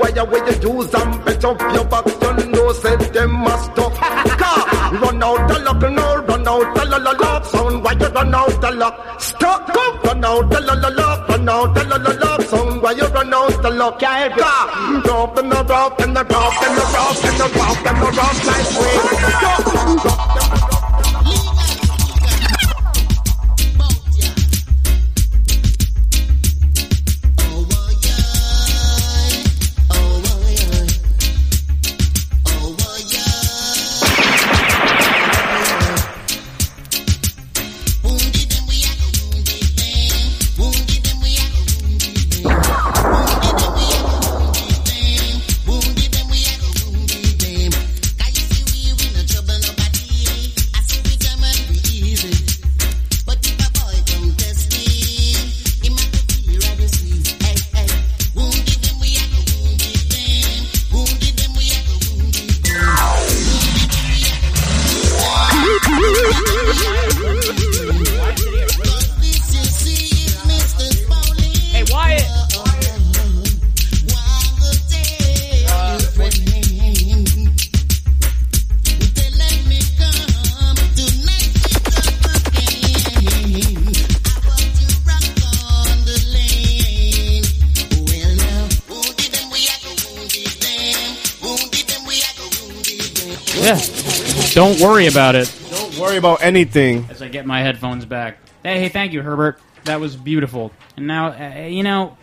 Wire where you use and bet up your back, you know say them must stop. Car, run out the lock now, run out the la la la. Sound why you run out the lock. Stop, come, run out the la la la, run out the la la run out the lock. Car, drop and the drop and the drop and the drop and the drop and the drop. Don't worry about it. Don't worry about anything. As I get my headphones back. Hey, hey, thank you, Herbert. That was beautiful. And now, uh, you know,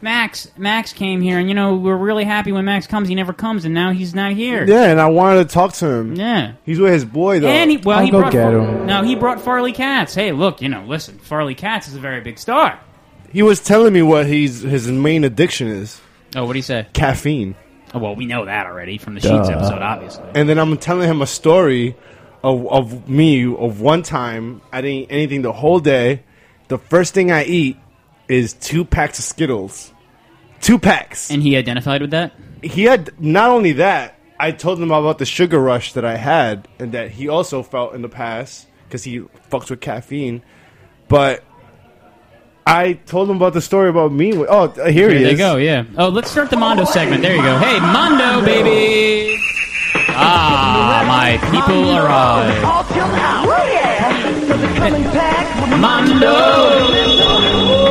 Max, Max came here, and you know we're really happy when Max comes. He never comes, and now he's not here. Yeah, and I wanted to talk to him. Yeah. He's with his boy though. And he, well, I'll he go brought get him. No, he brought Farley Katz. Hey, look, you know, listen, Farley Katz is a very big star. He was telling me what he's his main addiction is. Oh, what do you say? Caffeine. Well, we know that already from the Sheets episode, obviously. And then I'm telling him a story of, of me of one time I didn't eat anything the whole day. The first thing I eat is two packs of Skittles. Two packs. And he identified with that? He had not only that, I told him about the sugar rush that I had and that he also felt in the past because he fucks with caffeine. But I told him about the story about me. Oh, here, Here he they is. go, yeah. Oh, let's start the Mondo segment. There you go. Hey, Mondo, baby! Ah, my people arrive. Mondo! Mondo, Limbo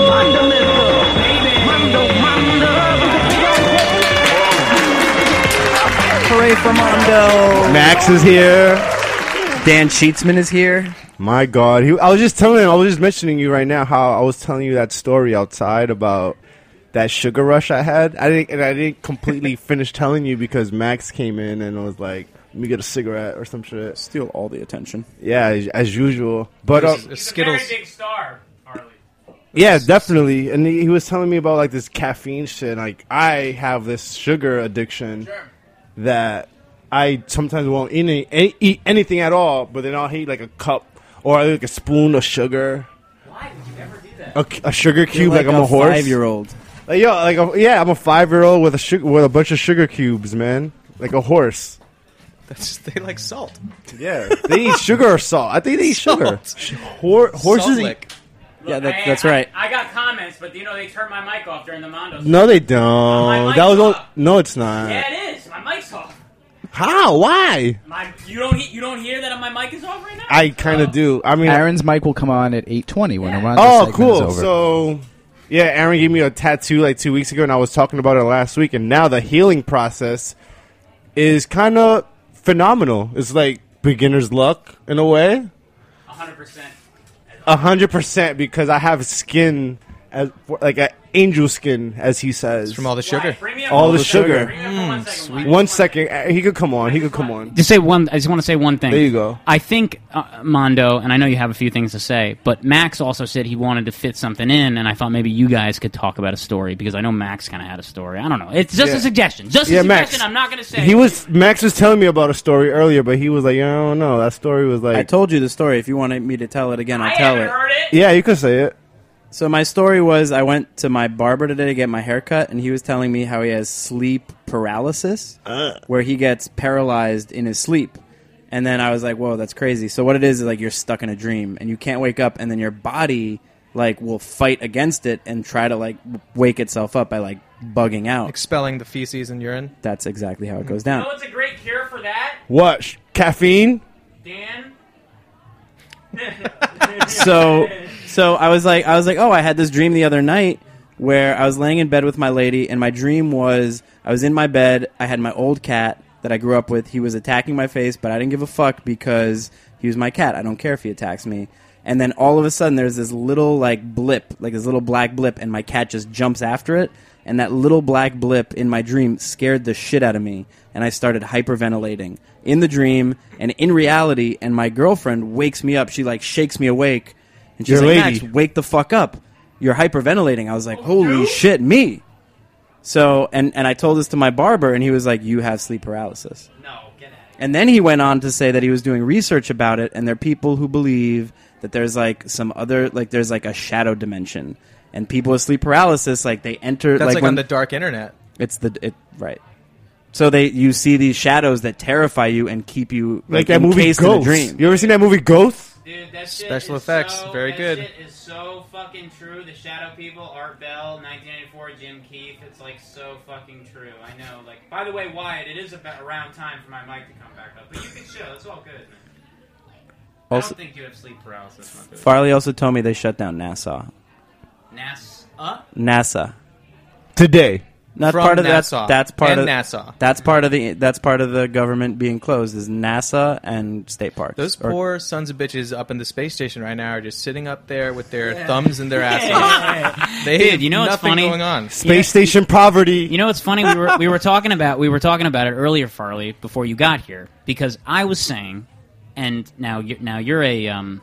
Mondo Limbo. Baby Mondo Mondo Hooray for Mondo! Max is here. Dan Sheetsman is here. My God, he, I was just telling him. I was just mentioning you right now how I was telling you that story outside about that sugar rush I had. I didn't, and I didn't completely finish telling you because Max came in and was like, "Let me get a cigarette or some shit." Steal all the attention. Yeah, as, as usual. But uh, Skittles. big star. yeah, definitely. And he, he was telling me about like this caffeine shit. Like I have this sugar addiction that I sometimes won't eat, any, eat anything at all, but then I'll eat like a cup or like a spoon of sugar. Why would you ever do that? A sugar cube, like like, I'm a a horse. five-year-old. Like yo, like a, yeah, I'm a five year old with a sugar with a bunch of sugar cubes, man. Like a horse. That's they like salt. Yeah, they eat sugar or salt. I think they eat sugar. Sh- Hor- horses eat. lick. Yeah, that, Hey, that's I- right. I, got comments, but do you know they turned my mic off during the Mondo. No, they don't. mic's That was all, no, it's not. Yeah, it is. My mic's off. How? Why? My, you don't he- you don't hear that my mic is off right now? I kind of oh. do. I mean, Aaron's mic will come on at 8:20 when Armando's Oh, segment is cool. over. So, yeah, Aaron gave me a tattoo like two weeks ago, and I was talking about it last week. And now the healing process is kind of phenomenal. It's like beginner's luck in a way. 100%. A hundred percent because I have skin as for, like an angel skin, as he says. from all the sugar. All the sugar. Mm, sweet. One second, uh, he could come on. He could come on. Just say one. I just want to say one thing. There you go. I think uh, Mondo, and I know you have a few things to say, but Max also said he wanted to fit something in, and I thought maybe you guys could talk about a story because I know Max kind of had a story. I don't know. It's just Yeah. a suggestion. Just Yeah, a Max. suggestion. I'm not going to say. He was Max was telling me about a story earlier, but he was like, "Yeah, I don't know." That story was like, I told you the story. If you wanted me to tell it again, I'll I tell it. heard it. "Yeah, you could say it." So my story was I went to my barber today to get my hair cut, and he was telling me how he has sleep paralysis, ah. where he gets paralyzed in his sleep. And then I was like, "Whoa, that's crazy." So what it is is like you're stuck in a dream, and you can't wake up, and then your body like will fight against it and try to like wake itself up by like bugging out. Expelling the feces and urine. That's exactly how it hmm. goes You down. know what's a great cure for that, What caffeine? Dan? so so I was like I was like, "Oh, I had this dream the other night where I was laying in bed with my lady and my dream was I was in my bed, I had my old cat that I grew up with. He was attacking my face, but I didn't give a fuck because he was my cat. I don't care if he attacks me. And then all of a sudden there's this little like blip, like this little black blip and my cat just jumps after it and that little black blip in my dream scared the shit out of me and I started hyperventilating in the dream and in reality and my girlfriend wakes me up she like shakes me awake and she's Your like lady. Max wake the fuck up you're hyperventilating I was like holy shit me so and and I told this to my barber and he was like you have sleep paralysis No, get out. and then he went on to say that he was doing research about it, and there are people who believe that there's like some other, like there's like a shadow dimension, and people with sleep paralysis, like they enter, That's like, when on the dark internet. it's the it right. So they you see these shadows that terrify you and keep you Like that movie encased in a Ghost. dream. You ever seen that movie Ghost? Dude, that shit Special is effects, so- very that good. Shit is so fucking true. The Shadow People, Art Bell, 1984, Jim Keith. It's like so fucking true. I know. Like, by the way, Wyatt, it is about around time for my mic to come back up, but you can show. It's all good, man. I don't think you have sleep paralysis. my. Farley also told me they shut down NASA. Nas. Uh? NASA. Today. That's from part of that's NASA that's part and of NASA. That's part of the that's part of the government being closed is NASA and state parks. Those Or- poor sons of bitches up in the space station right now are just sitting up there with their thumbs in their asses. They Dude, have you know what's nothing funny? going on. Space station poverty. You know what's funny? We were we were talking about we were talking about it earlier, Farley, before you got here, because I was saying, and now you're now you're a um,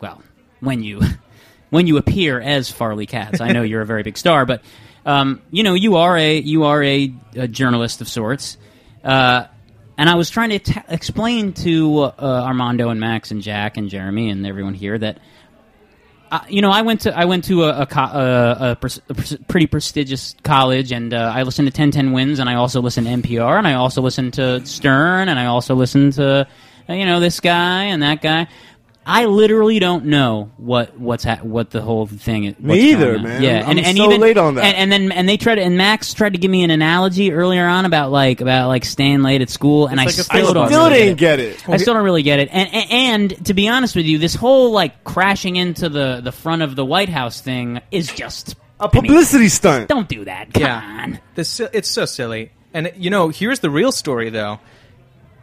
well, when you when you appear as Farley Katz, I know you're a very big star, but um, you know you are a you are a, a journalist of sorts. Uh, and I was trying to t- explain to uh, Armando and Max and Jack and Jeremy and everyone here that uh, you know, I went to I went to a, a, co- a, a, pres- pres- pretty prestigious college, and uh, I listened to 1010 Wins, and I also listened to NPR, and I also listened to Stern, and I also listened to uh, you know this guy and that guy. I literally don't know what what's ha- what the whole thing is. Me either, man. Yeah, I'm and, and so even late on that. And, and then and they tried to, and Max tried to give me an analogy earlier on about like about like staying late at school, and I like a still don't still really didn't get it. I still don't really get it. And, and and to be honest with you, this whole like crashing into the the front of the White House thing is just A publicity stunt. Don't do that. Come yeah, on. This, it's so silly. And you know, here's the real story, though.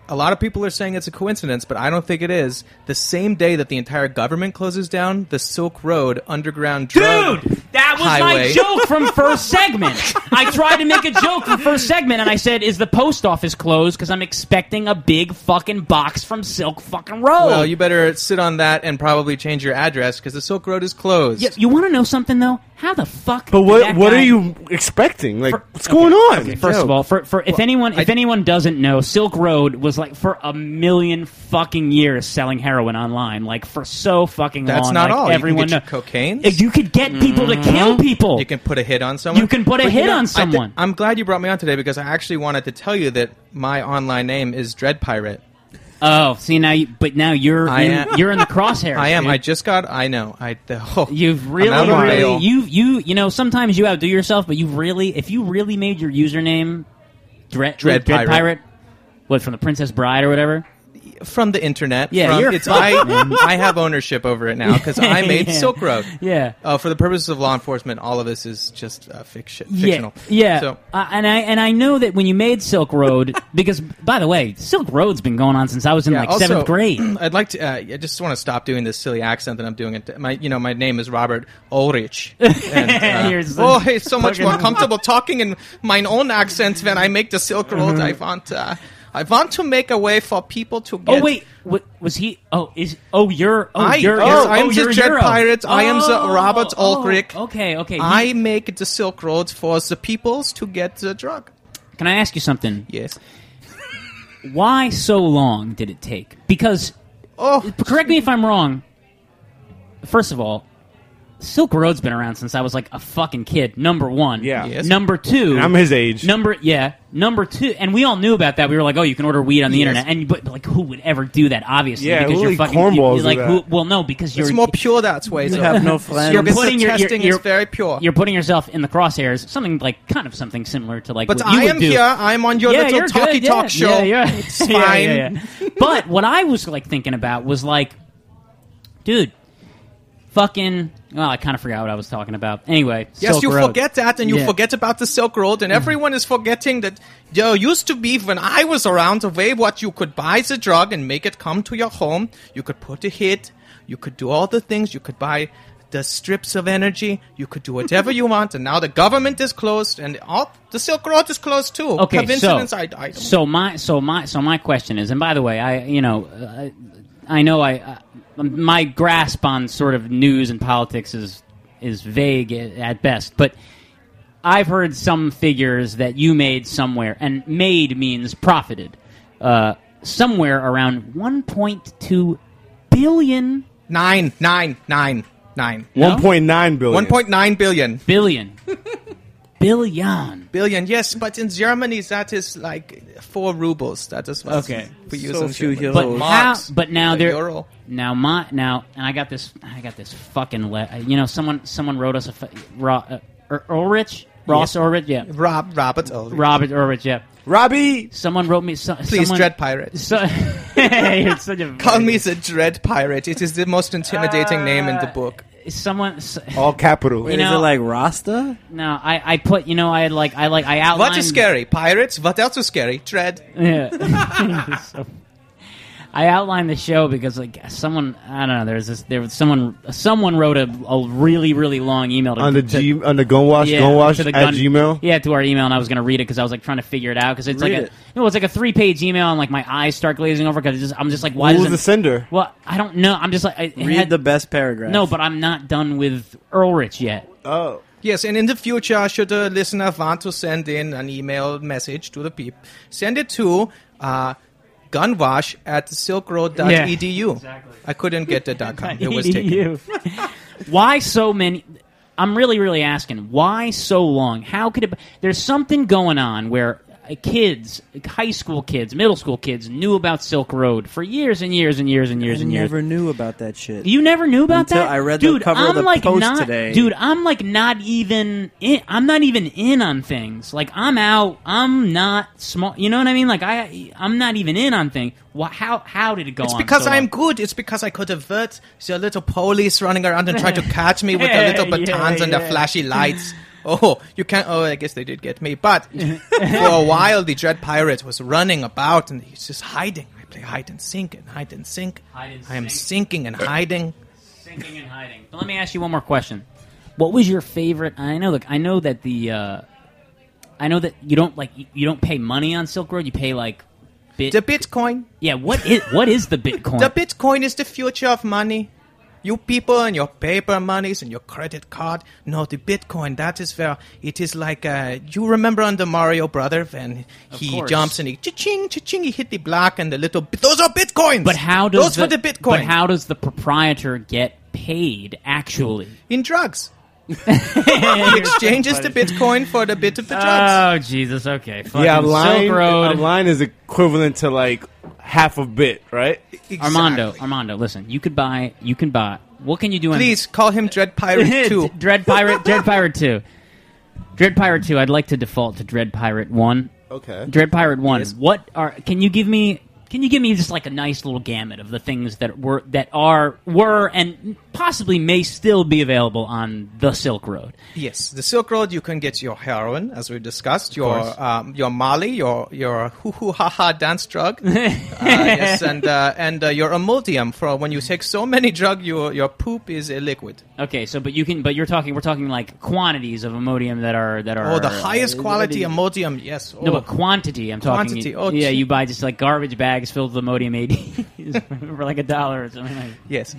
A lot of people are saying it's a coincidence, but I don't think it is. The same day that the entire government closes down, the Silk Road underground drug Dude, That was highway. my joke from first segment. I tried to make a joke from first segment, and I said, "Is the post office closed?" Because I'm expecting a big fucking box from Silk fucking Road. Well, you better sit on that and probably change your address because the Silk Road is closed. Yeah, you want to know something though? How the fuck? But what what guy- are you expecting? Like, what's going on? Okay, first of all, for, for if anyone if anyone doesn't know, Silk Road was like for a million fucking years selling heroin online, like for so fucking That's long. not like, all. Everyone you can get know- cocaine. You could get people to kill mm-hmm. people. You can put a hit on someone. You can put a But hit know, on I thi- someone. I'm glad you brought me on today because I actually wanted to tell you that my online name is Dread Pirate. Oh, see now, you, but now you're I in, am- you're in the crosshairs. I am. dude. I just got. I know. I. Oh, You've I'm really, out on really, you, you, you know, sometimes you outdo yourself, but you really, if you really made your username Dread, Dread Dread, Pirate. what from the Princess Bride or whatever? From the internet. Yeah, from, you're it's I. I have ownership over it now because I made Yeah. Silk Road. Yeah. Uh, for the purposes of law enforcement, all of this is just uh, fiction. Yeah, Fictional. yeah. So Uh, and I and I know that when you made Silk Road, because by the way, Silk Road's been going on since I was in Yeah, like also, seventh grade. I'd like to. Uh, I just want to stop doing this silly accent that I'm doing. It. My, you know, my name is Robert Ulrich. And, uh, oh, it's so much more comfortable talking in my own accent when I make the Silk Road. I want. I want to make a way for people to oh, get. Oh wait, wa- was he? Oh, is oh you're oh I, you're yes, oh, I'm oh, the Euro. Pirate. I am the Oh, Robert oh, Ulrich. Oh, okay, okay. I make the Silk Road for the peoples to get the drug. Can I ask you something? Yes. Why so long did it take? Because oh, correct me if I'm wrong. First of all, Silk Road's been around since I was like a fucking kid. Number one, Yeah. Yes. Number two, And I'm his age. Number yeah, number two, and we all knew about that. We were like, oh, you can order weed on the Yes. internet, and but, but, like, who would ever do that? Obviously, Yeah, because who you're like fucking cornballs you- do like that? who? Well, no, because you're It's more pure that way. You have no friends. Your You're putting your, testing you're, is very pure. You're putting yourself in the crosshairs. Something like kind of something similar to like. But what you I would am do. here. I'm on your yeah, little you're talky good, talk yeah. show. Yeah, yeah. It's Yeah, fine. yeah, yeah. but what I was like thinking about was like, dude, fucking. Well, I kind of forgot what I was talking about. Anyway, Yes, Silk you Road. forget that, and you Yeah. forget about the Silk Road, and everyone is forgetting that there used to be when I was around the way what you could buy the drug and make it come to your home. You could put a hit, you could do all the things, you could buy the strips of energy, you could do whatever you want, and now the government is closed, and all the Silk Road is closed too. Okay, Coincidence? so I, I so my so my so my question is, and by the way, I you know, uh, I know I uh, my grasp on sort of news and politics is is vague at best, but I've heard some figures that you made somewhere, and made means profited, uh, somewhere around 1.2 billion nine, nine, nine, nine. No? 1.9 billion. 1.9 billion. billion billion. Billion, yes, but in Germany that is like four rubles. That is what Okay. we use So in few Germany. But how? But now the there. euro. Now my now, and I got this. I got this fucking. Le- you know, someone someone wrote us a Ro- uh, Ulrich Ross Yes. Ulrich. Yeah, Rob Robert Ulrich. Robert Ulrich. Yeah. Robbie. Someone wrote me. So, Please, someone, Dread Pirate. So, you're such a Call me the Dread Pirate. It is the most intimidating name in the book. Someone. s- All capital. You know, like Rasta? No, I, I put you know I like I like I outlined. What is scary? Pirates. What else is scary? Dread. Yeah. So- I outlined the show because like someone I don't know there's this there was someone someone wrote a, a really really long email to, on the to- G on the gunwash yeah, gunwash to the at gun- Gmail. Yeah, to our email, and I was going to read it because I was like trying to figure it out because it's Read like a it. you know it's like a three page email, and like my eyes start glazing over because I'm just like why Who's doesn't the sender? Well, I don't know. I'm just like I, Read had- the best paragraph. No, but I'm not done with Earlrich yet. Oh. Yes, and in the future, should a listener want to send in an email message to the peep, send it to uh, gunwash at silkroad.edu. I couldn't get the dot .com. It was taken. EDU. why so many? I'm really, really asking why so long? How could it? There's something going on where Uh, kids, high school kids, middle school kids, knew about Silk Road for years and years and years and years I and years. You never knew about that shit. You never knew about Until that? I read the dude, cover I'm of the like Post not, today. Dude, I'm like not even in. I'm not even in on things. Like I'm out. I'm not small. You know what I mean? Like I, I'm not even in on things. Wha how how did it go It's on? because so I'm long? good. It's because I could avert the little police running around and try to catch me with the little Yeah, batons and the flashy lights. Oh, you can't. Oh, I guess they did get me. But for a while, the Dread Pirate was running about and he's just hiding. I play hide and sink and hide and sink. Hide and I am sink. sinking and hiding. Sinking and hiding. But let me ask you one more question. What was your favorite? I know. Look, I know that the. Uh, I know that you don't like you, you don't pay money on Silk Road. You pay like bit. The Bitcoin. Yeah. What is what is the Bitcoin? The Bitcoin is the future of money. You people and your paper monies and your credit card. No, the Bitcoin, that is where it is like, uh, you remember on the Mario Brother when he course. jumps and he cha-ching, cha-ching, he hit the block and the little, those are Bitcoins! But how does Those the, were the Bitcoin. But how does the proprietor get paid actually? In drugs. He exchanges the Bitcoin for the bit of the drugs. Oh Jesus! Okay. Fucking yeah, a line, Silk Road. a line is equivalent to like half a bit, right? Armando, Armando, listen. You could buy. You can buy. What can you do? on- Please call him Dread Pirate 2. Dread Pirate. Dread Pirate Two. Dread Pirate Two. I'd like to default to Dread Pirate One. Okay. Dread Pirate One. What are? Can you give me? Can you give me just like a nice little gamut of the things that were that are were and possibly may still be available on the Silk Road? Yes, the Silk Road. You can get your heroin, as we discussed, your course. um, your Mali, your your hoo hoo ha ha dance drug, uh, yes, and uh, and uh, your Emultium for when you take so many drug, your your poop is a liquid. Okay, so but you can but you're talking we're talking like quantities of Imodium that are that are Oh, the highest quality Emultium, yes. No, Oh. but quantity. I'm talking. Quantity, oh, yeah, you buy just like garbage bags filled with Imodium AD for like a dollar or something. Like Yes.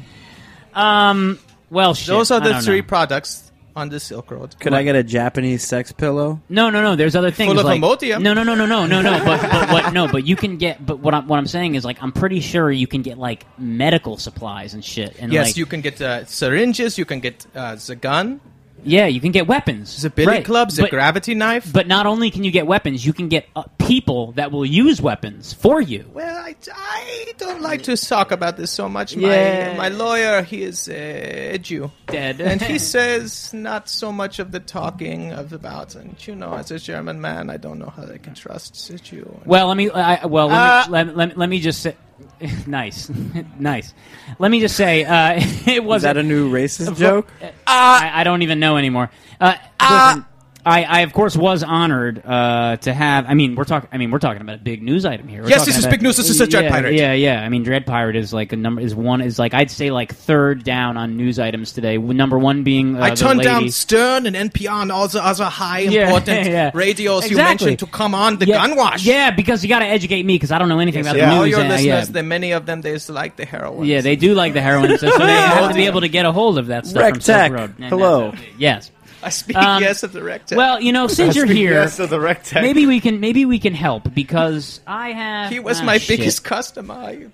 Um. Well, shit, Those are I the don't three know. products on the Silk Road. Could I get a Japanese sex pillow? No, no, no. There's other things Full of like Imodium. no, no, no, no, no, no, no. But, but what? No, but you can get. But what I'm what I'm saying is like I'm pretty sure you can get like medical supplies and shit. And yes, like, you can get uh, syringes. You can get uh, the gun. Yeah, you can get weapons. The billy Right. club, the But- gravity knife. But not only can you get weapons, you can get uh, people that will use weapons for you. Well, I, I don't like to talk about this so much. Yeah. My, my lawyer, he is uh, a Jew. Dead. and he says not so much of the talking of about, and you know, as a German man, I don't know how I can trust a Jew. Well, let me. I, well, let, Uh, me, let, let, let me just say. nice, nice. Let me just say, uh, it was that a new racist joke? I, I don't even know anymore. Uh, listen, I, I of course was honored uh, to have. I mean, we're talking. I mean, we're talking about a big news item here. We're Yes, this is about- big news. This is a Dread yeah, Pirate. Yeah, yeah. I mean, Dread Pirate is like a number. Is one is like I'd say like third down on news items today. Number one being uh, I the turned lady. down Stern and NPR and all the other high Yeah, important yeah. radios you Exactly. mentioned to come on the yeah, gun wash. Yeah, because you got to educate me because I don't know anything about yeah. the all news. your and, uh, listeners, yeah. there many of them, they like the heroin. Yeah, they do like the heroin, so, so they have to be able to get a hold of that stuff Rec from Tech. Road. Hello. Yes. I speak Um, yes of the rec. Well, you know, since I you're speak here, yes of the rec maybe we can maybe we can help because I have. he was ah, my shit. biggest customer. I,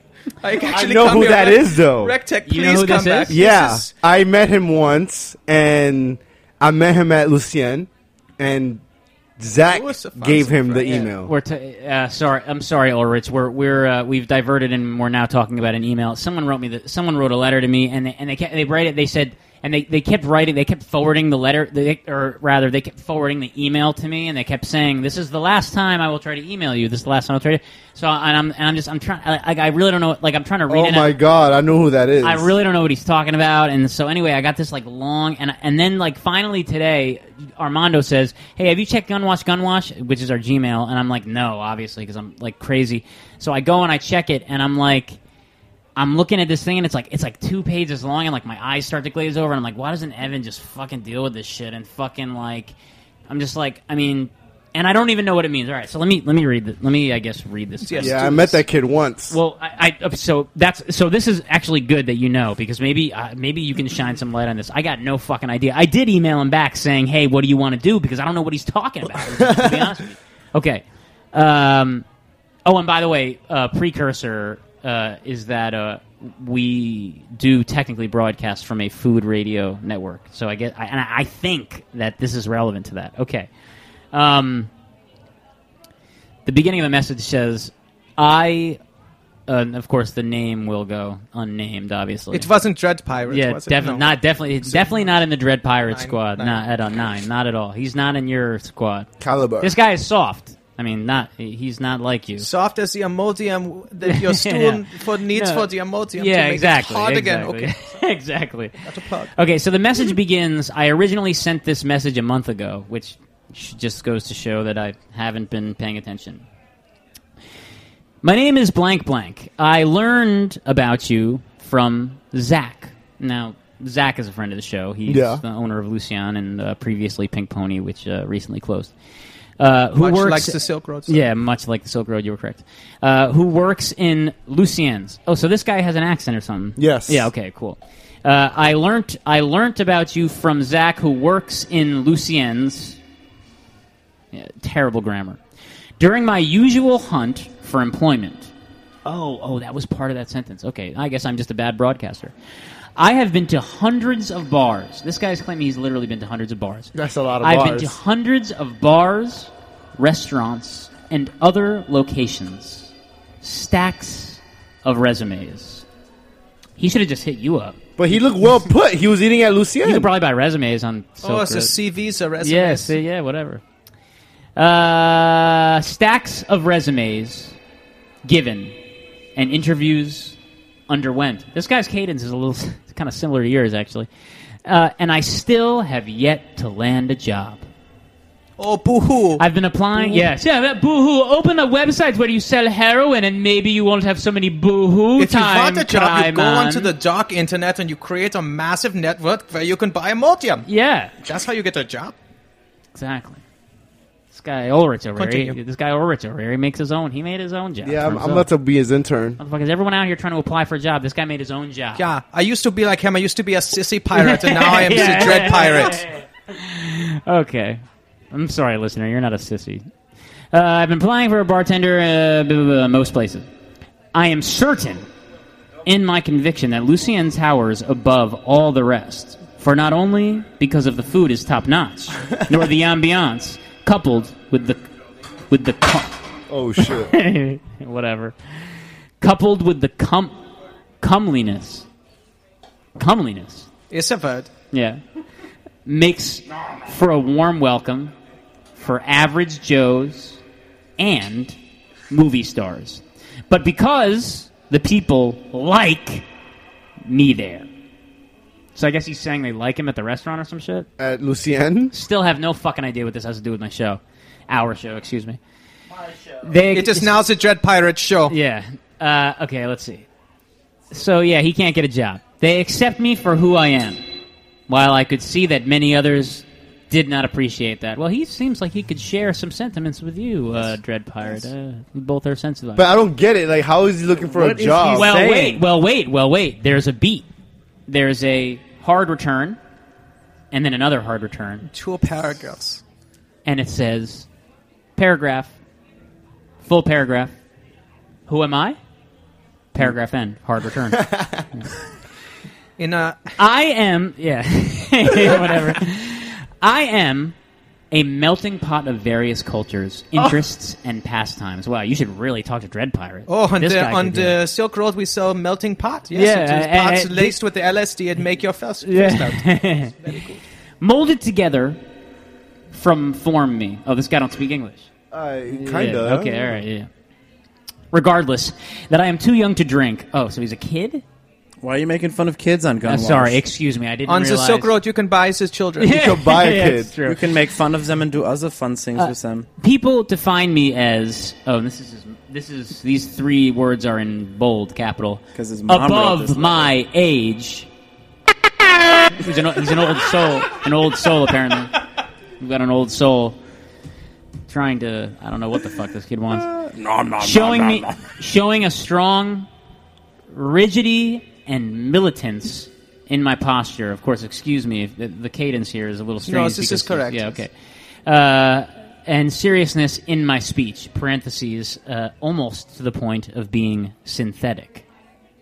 I, I actually know come who here, that Rec- is, though. Rectech, please You know who come this back. is? This Yeah, is- I met him once, and I met him at Lucien, and Zach It was a fun gave him the surprise. email. We're t- uh, sorry. I'm sorry, Ulrich. We're we're uh, we've diverted and we're now talking about an email. Someone wrote me that someone wrote a letter to me and they, and they ca- they write it. They said and they, they kept writing, they kept forwarding the letter, they, or rather, they kept forwarding the email to me, and they kept saying, "This is the last time I will try to email you. This is the last time I'll try to." So, and I'm and I'm just I'm trying, like I really don't know, like I'm trying to read Oh my god, I know who that is. I really don't know what he's talking about, and so anyway, I got this like long, and and then like finally today, Armando says, "Hey, have you checked Gunwash Gunwash, which is our Gmail?" And I'm like, "No, obviously, because I'm like crazy." So I go and I check it, and I'm like, I'm looking at this thing, and it's like it's like two pages long, and like my eyes start to glaze over, and I'm like, why doesn't Evan just fucking deal with this shit and fucking like, I'm just like, I mean. And I don't even know what it means. All right, so let me let me read. The, let me, I guess, read this. yeah, I met that kid once. Well, I, I so that's so this is actually good that you know because maybe uh, maybe you can shine some light on this. I got no fucking idea. I did email him back saying, "Hey, what do you want to do?" Because I don't know what he's talking about. to be honest with you. Okay. Um, oh, and by the way, uh, precursor uh, is that uh, we do technically broadcast from a food radio network. So I get, I, and I think that this is relevant to that. Okay. Um, the beginning of the message says, "I." Uh, and of course, the name will go unnamed. Obviously, It wasn't Dread Pirates, Yeah, was definitely No. not. Definitely, definitely not in the Dread Pirate Nine, squad. nine, not at all. Nine, not at all. He's not in your squad. Caliber. This guy is soft. I mean, not. He's not like you. Soft as the Imodium that your Yeah. stool for needs No. for the Imodium yeah, to make exactly. it hard exactly. again. Okay. exactly. That's a plug. Okay, so the message begins. I originally sent this message a month ago, which just goes to show that I haven't been paying attention. My name is blank blank. I learned about you from Zach. Now, Zach is a friend of the show. He's Yeah. the owner of Lucien and uh, previously Pink Pony, which uh, recently closed. Uh, who Much works like the Silk Road, so- Yeah, much like the Silk Road. You were correct. Uh, who works in Lucien's? Oh, so this guy has an accent or something? Yes. Yeah. Okay. Cool. Uh, I learned I learned about you from Zach, who works in Lucien's. Yeah, terrible grammar. During my usual hunt for employment. Oh, oh, that was part of that sentence. Okay, I guess I'm just a bad broadcaster. I have been to hundreds of bars. This guy's claiming he's literally been to hundreds of bars. That's a lot of bars. I've bars. been to hundreds of bars, restaurants, and other locations. Stacks of resumes. He should have just hit you up. But he looked well put. He was eating at Lucien. You could probably buy resumes on. Silk Oh, it's a Road. CVs, a resumes. Yeah, see, yeah, whatever. Uh, stacks of resumes given and interviews underwent. This guy's cadence is a little kind of similar to yours, actually. Uh, and I still have yet to land a job. Oh, boo-hoo. I've been applying. Boo. Yes, yeah. that Boo-hoo. Open a website where you sell heroin, and maybe you won't have so many boo-hoo If you time. want a job, you go on. onto the dark internet and you create a massive network where you can buy a Imodium. Yeah. That's how you get a job. Exactly. This guy Ulbricht over here. He- This guy Ulbricht over here. He makes his own. He made his own job. Yeah, I'm, I'm about to be his intern. Motherfuckers, everyone out here trying to apply for a job. This guy made his own job. Yeah, I used to be like him. I used to be a sissy pirate, and now I am Yeah. the dread pirate. Okay. I'm sorry, listener. You're not a sissy. Uh, I've been applying for a bartender uh, blah, blah, blah, most places. I am certain in my conviction that Lucien towers above all the rest. For not only because of the food is top notch, nor the ambiance, coupled with the with the cum- Oh shit. whatever, coupled with the cum comeliness, comeliness It's a word. yeah. Makes for a warm welcome for average Joes and movie stars. But because the people like me there. So I guess he's saying they like him at the restaurant or some shit? At Lucien? Still have no fucking idea what this has to do with my show. Our show, excuse me. My show. They, just now the Dread Pirate show. yeah. Uh, okay, let's see. So yeah, he can't get a job. They accept me for who I am, while I could see that many others did not appreciate that. Well, he seems like he could share some sentiments with you, uh, Dread Pirate. Uh, we both are sensitive. But I don't get it. Like, how is he looking for a job? well, wait, well, wait, well, wait. There's a beat. There's a hard return, and then another hard return, Two paragraphs. and it says, paragraph, full paragraph. Who am I? Paragraph end. Hard return. In a I am, yeah, whatever. I am a melting pot of various cultures, interests, and pastimes. Wow, you should really talk to Dread Pirate. Oh, on This the on could it. the Silk Road we sell melting pot. Yes, Yeah, it is uh, pots uh, laced with the LSD and make your first, first out. Yeah. Molded together from Form Me. Oh, this guy don't speak English. Uh, kinda. Okay, all right, yeah. Regardless, that I am too young to drink. Oh, so he's a kid? Why are you making fun of kids on Gun Uh, Wash? sorry, excuse me. I didn't On the realize. Silk Road, you can buy his children. You can buy a kid. it's true. You can make fun of them and do other fun things Uh, with them. People define me as oh, this is this is these three words are in bold capital 'Cause his mom wrote this above my age. he's an he's an old soul, an old soul apparently. We've got an old soul trying to I don't know what the fuck this kid wants. showing me showing a strong rigidity and militance in my posture. Of course, excuse me if the, the cadence here is a little strange. No, this is correct. Yeah, okay. Uh, and seriousness in my speech. Parentheses, uh, almost to the point of being synthetic.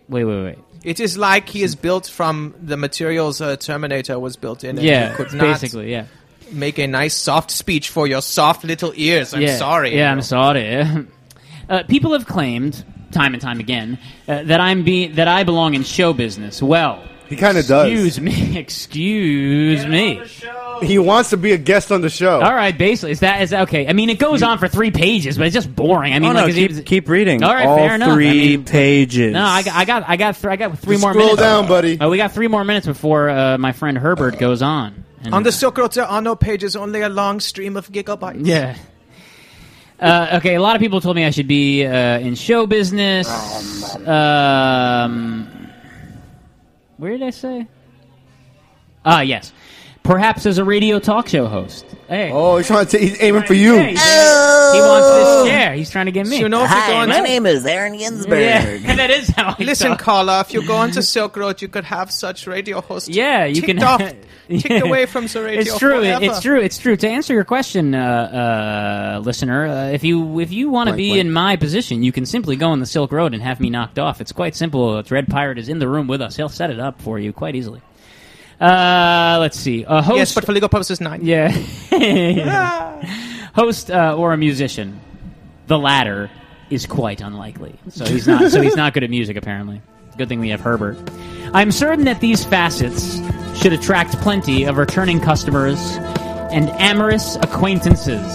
Wait, wait, wait. It is like he is built from the materials uh, Terminator was built in. and Yeah, he could not basically, yeah. Make a nice soft speech for your soft little ears. I'm yeah, sorry. Yeah, I'm sorry. uh, people have claimed time and time again uh, that I'm be- that I belong in show business. Well, He kinda does. Excuse me. Excuse me. He wants to be a guest on the show. All right, basically, is that is that okay? I mean, it goes on for three pages, but it's just boring. I mean, oh, no, like, keep, it's- keep reading. All right, All fair enough. I three mean- pages. No, I got, I got, I got, th- I got three Just more scroll minutes. down, buddy. Uh, we got three more minutes before uh, my friend Herbert goes on. And- On the Silk Road, there are no pages, only a long stream of gigabytes. Yeah. Uh, okay, a lot of people told me I should be uh, in show business. Um, where did I say? Ah, yes. Perhaps as a radio talk show host. Hey. Oh, he's trying to. T- he's aiming for you. Hey, he's aiming- He wants this chair. He's trying to get me. So you know if you go Hi, on my to- name is Aaron Ginsberg. Yeah, that is how I Listen, talk. caller, if you go onto Silk Road, you could have such radio hosts. Yeah, you ticked can off, Yeah. kicked away from the radio. It's true. forever. It's true. It's true. To answer your question, uh, uh, listener, uh, if you if you want to Blank, be blank. in my position, you can simply go on the Silk Road and have me knocked off. It's quite simple. Red Pirate is in the room with us. He'll set it up for you quite easily. Uh, let's see. A host, Yes, but for legal purposes, nine. yeah, host uh, or a musician. The latter is quite unlikely. So he's not. so he's not good at music. Apparently, good thing we have Herbert. I'm certain that these facets should attract plenty of returning customers and amorous acquaintances.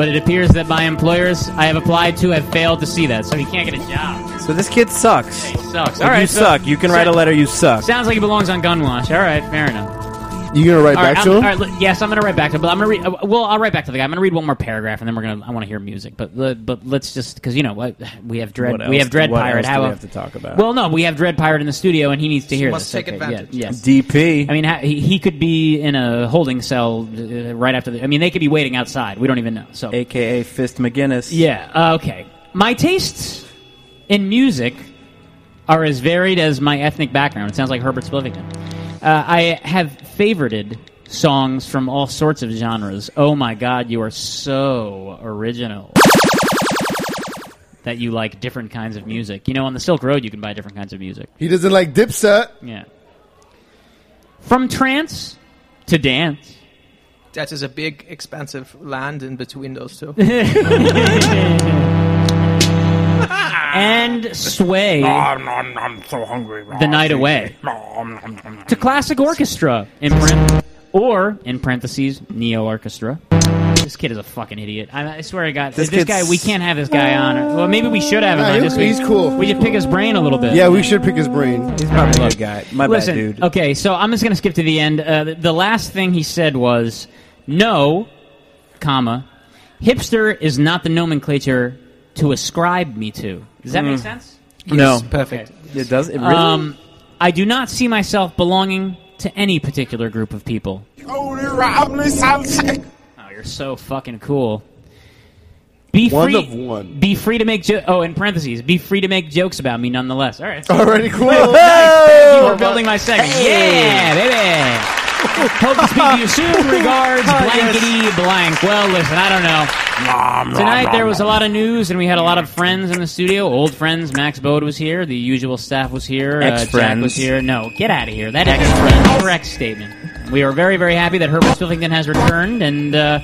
But it appears that my employers I have applied to have failed to see that, so he can't get a job. So this kid sucks. He sucks. If All right, you so- suck. You can write a letter. You suck. Sounds like he belongs on Gunwash. All right, fair enough. You gonna write All right, back I'm- to him? all right, yes, I'm going to write back to him. But I'm going to read. Uh, well, I'll write back to the guy. I'm going to read one more paragraph, and then we're going to. I want to hear music. But uh, but let's just because you know what we have dread. What we else have dread do- what pirate. else do How we have to talk about? Well, no, we have dread pirate in the studio, and he needs to hear must this. take Okay, advantage. Yeah, yes. DP. I mean, ha- he, he could be in a holding cell uh, right after the. I mean, they could be waiting outside. We don't even know. So AKA Fist McGinnis. yeah. Uh, okay. My tastes in music are as varied as my ethnic background. It sounds like Herbert Spliffington. Uh, I have favorited songs from all sorts of genres. Oh my God, you are so original. That you like different kinds of music. You know, on the Silk Road, you can buy different kinds of music. He doesn't like Dipset. Yeah. From trance to dance. That is a big, expansive land in between those two. and sway I'm so hungry. the night away to classic orchestra in parent- or in parentheses neo orchestra. This kid is a fucking idiot. I, I swear I got This this, kid's- guy we can't have this guy on. Well, maybe we should have him Nah, on he- this week. he's cool. We should pick his brain a little bit. Yeah, we should pick his brain. He's probably a good guy. My Listen, bad, dude. okay, so I'm just going to skip to the end. Uh, the, the last thing he said was, "No, comma, hipster is not the nomenclature to ascribe me to." Does that make Mm. sense? No. Perfect. It does. It really. Um, I do not see myself belonging to any particular group of people. Oh, you're so fucking cool. Be One free, of one. Be free to make jo- oh, in parentheses, be free to make jokes about me nonetheless. All right. Already cool. nice. Thank you for building my segment. Yeah, baby. Hope to speak to you soon. Regards, blankety blank. Well, listen, I don't know. Tonight there was a lot of news, and we had a lot of friends in the studio. Old friends. Max Bode was here. The usual staff was here. Uh, Jack Ex-friends. was here. No, get out of here. That is a correct statement. We are very, very happy that Herbert Spliffington has returned, and uh,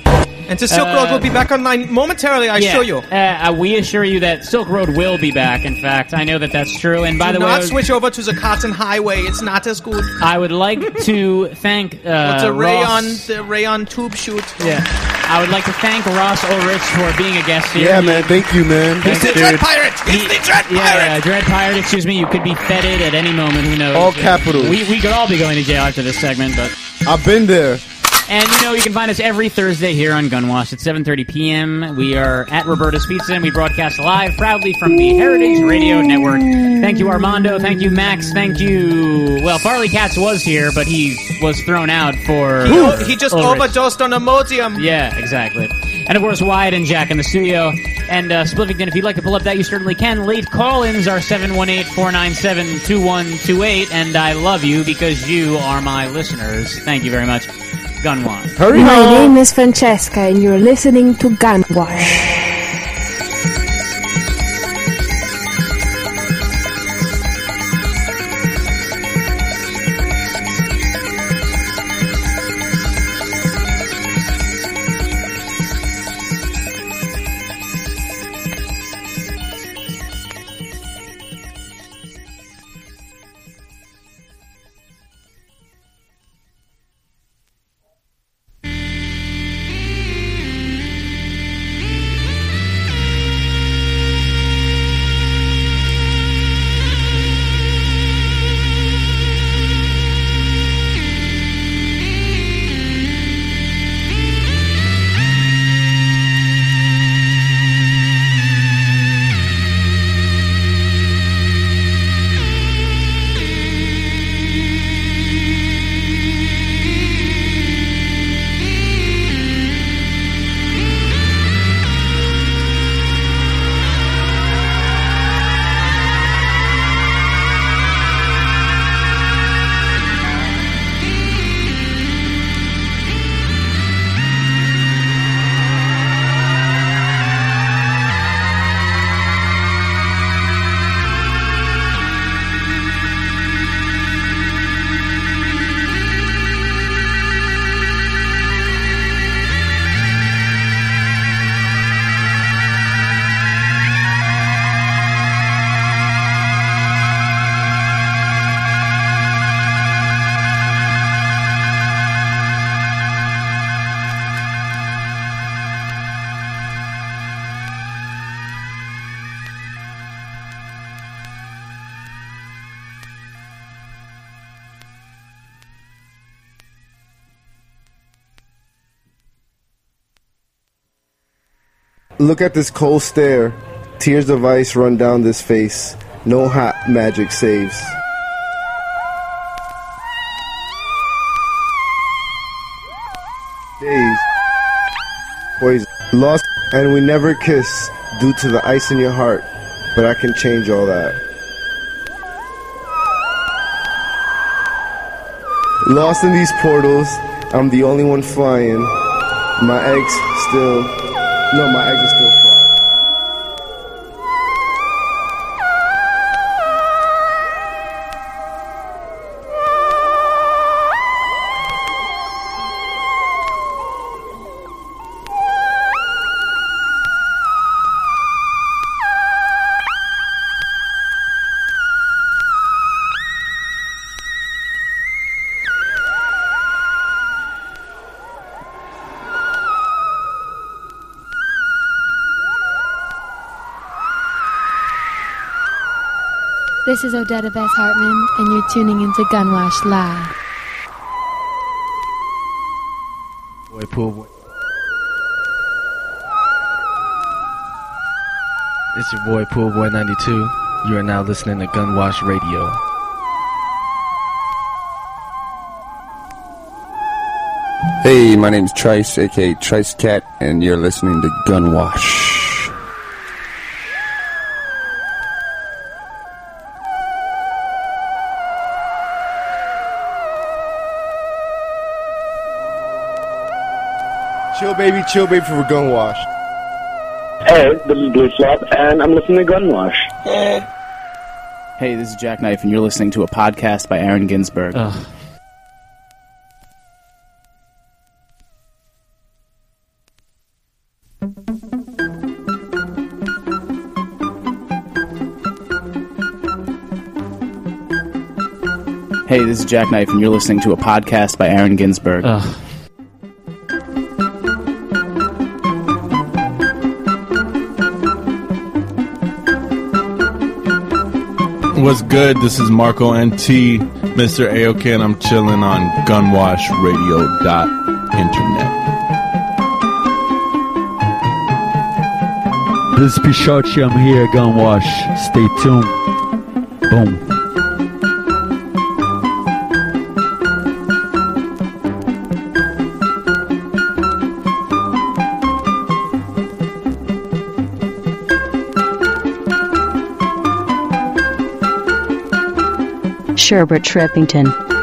And the Silk Road will be back online momentarily, I yeah, assure you. Uh, uh, we assure you that Silk Road will be back. In fact, I know that that's true. And by Do the way, not switch over to the Cotton Highway. It's not as good. I would like to thank uh, With the rayon, Ross. the rayon tube shoot. Yeah. I would like to thank Ross Ulbricht for being a guest here. Yeah, man. Thank you, man. He's the Dread Pirate! It's the Dread Yeah, Pirate! yeah, Dread Pirate, excuse me. You could be feted at any moment. Who knows? All capitals. We, we could all be going to jail after this segment, but. I've been there. And you know, you can find us every Thursday here on Gunwash at 7:30 p.m. We are at Roberta's Pizza, and we broadcast live proudly from the Heritage Radio Network. Thank you, Armando. Thank you, Max. Thank you. Well, Farley Katz was here, but he was thrown out for. He, he just Ulbricht. overdosed on Imodium. Yeah, exactly. And of course, Wyatt and Jack in the studio. And uh, if you'd like to pull up that, you certainly can. Late call ins are 718 497 2128. And I love you because you are my listeners. Thank you very much. Gunwash. My name is Francesca, and you're listening to Gunwash. Look at this cold stare. Tears of ice run down this face. No hot magic saves. Days. Poison. Lost and we never kiss due to the ice in your heart. But I can change all that. Lost in these portals, I'm the only one flying. My eggs still. No, my eggs are still This is Odetta Bess Hartman, and you're tuning into Gunwash Live. Boy, pool boy. It's your boy Pool Boy 92. You are now listening to Gunwash Radio. Hey, my name's Trice, aka Trice Cat, and you're listening to Gunwash. Baby, chill, baby, for Gunwash. Hey, this is Blue Flop, and I'm listening to Gunwash. Hey, this is Jackknife, and you're listening to a podcast by Aaron Ginsberg. Hey, this is Jackknife, and you're listening to a podcast by Aaron Ginsberg. What's good? This is Marco NT, Mr. AOK, and I'm chilling on gunwashradio.internet. This is Pishochi. I'm here Gunwash. Stay tuned. Boom. Sherbert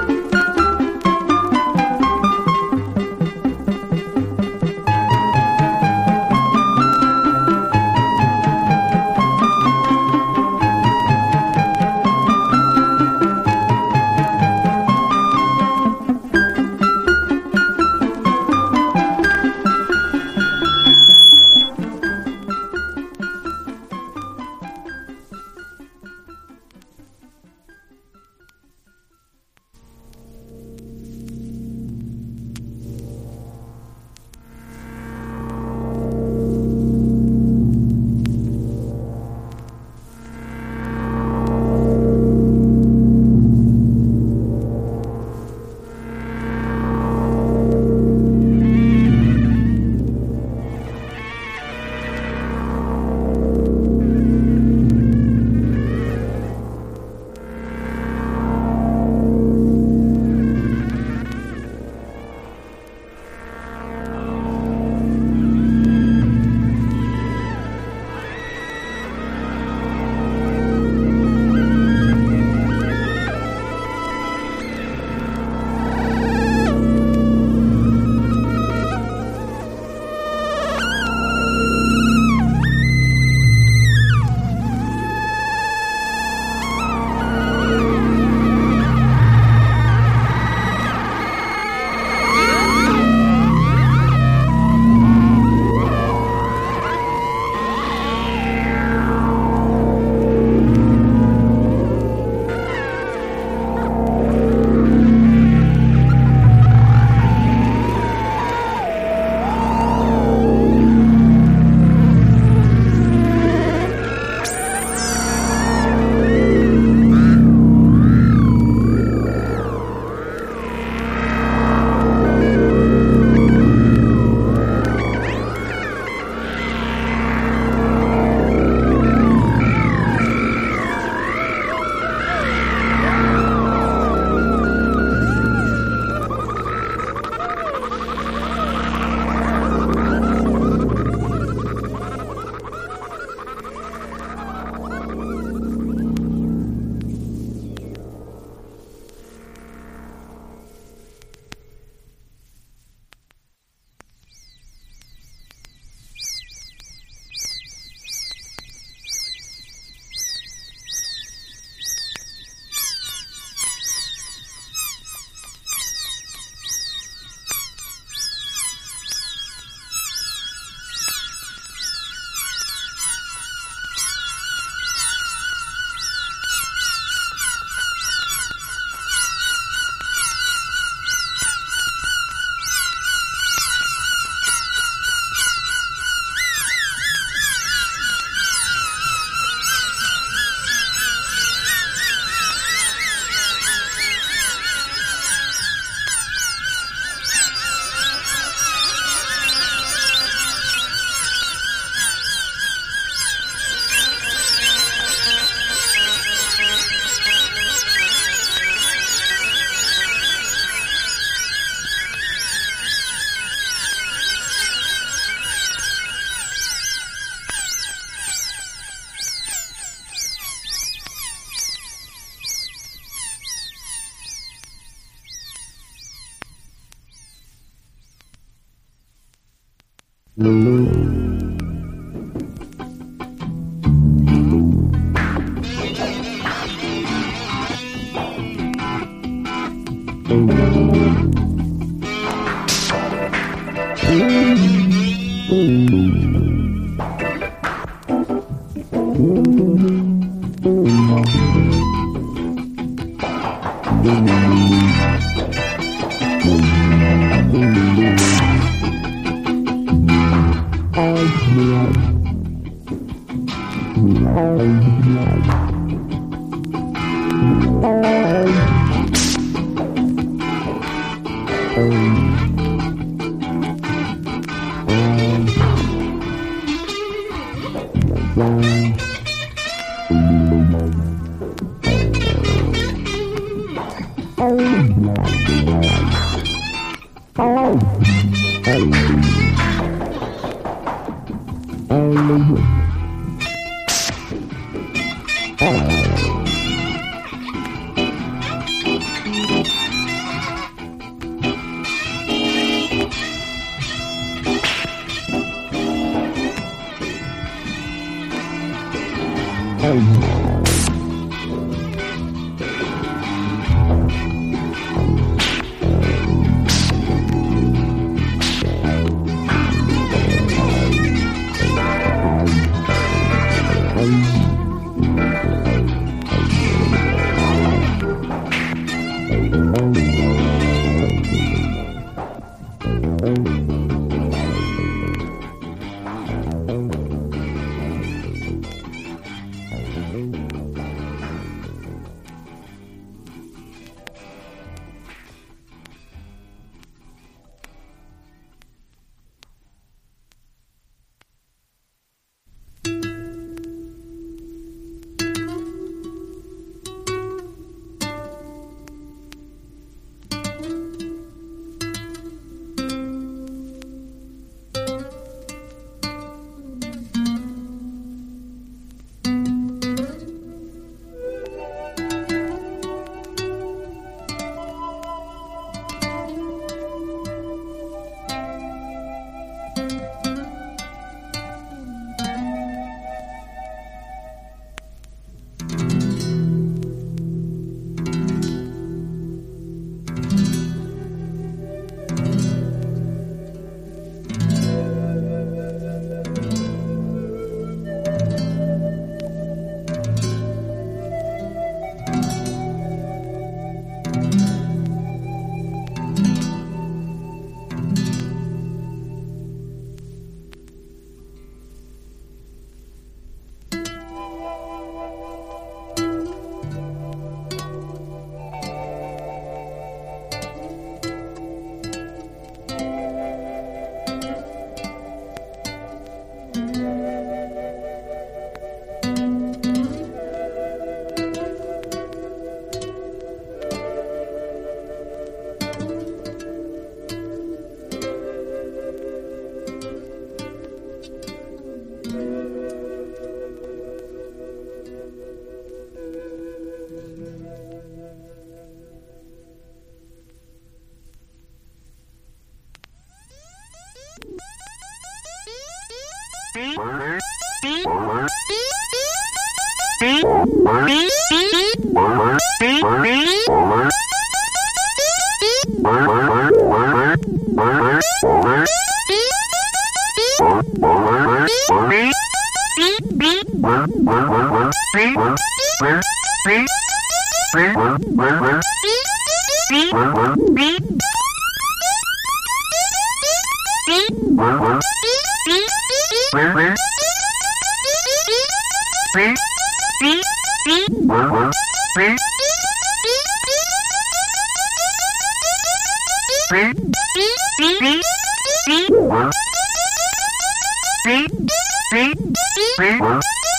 Shrippington.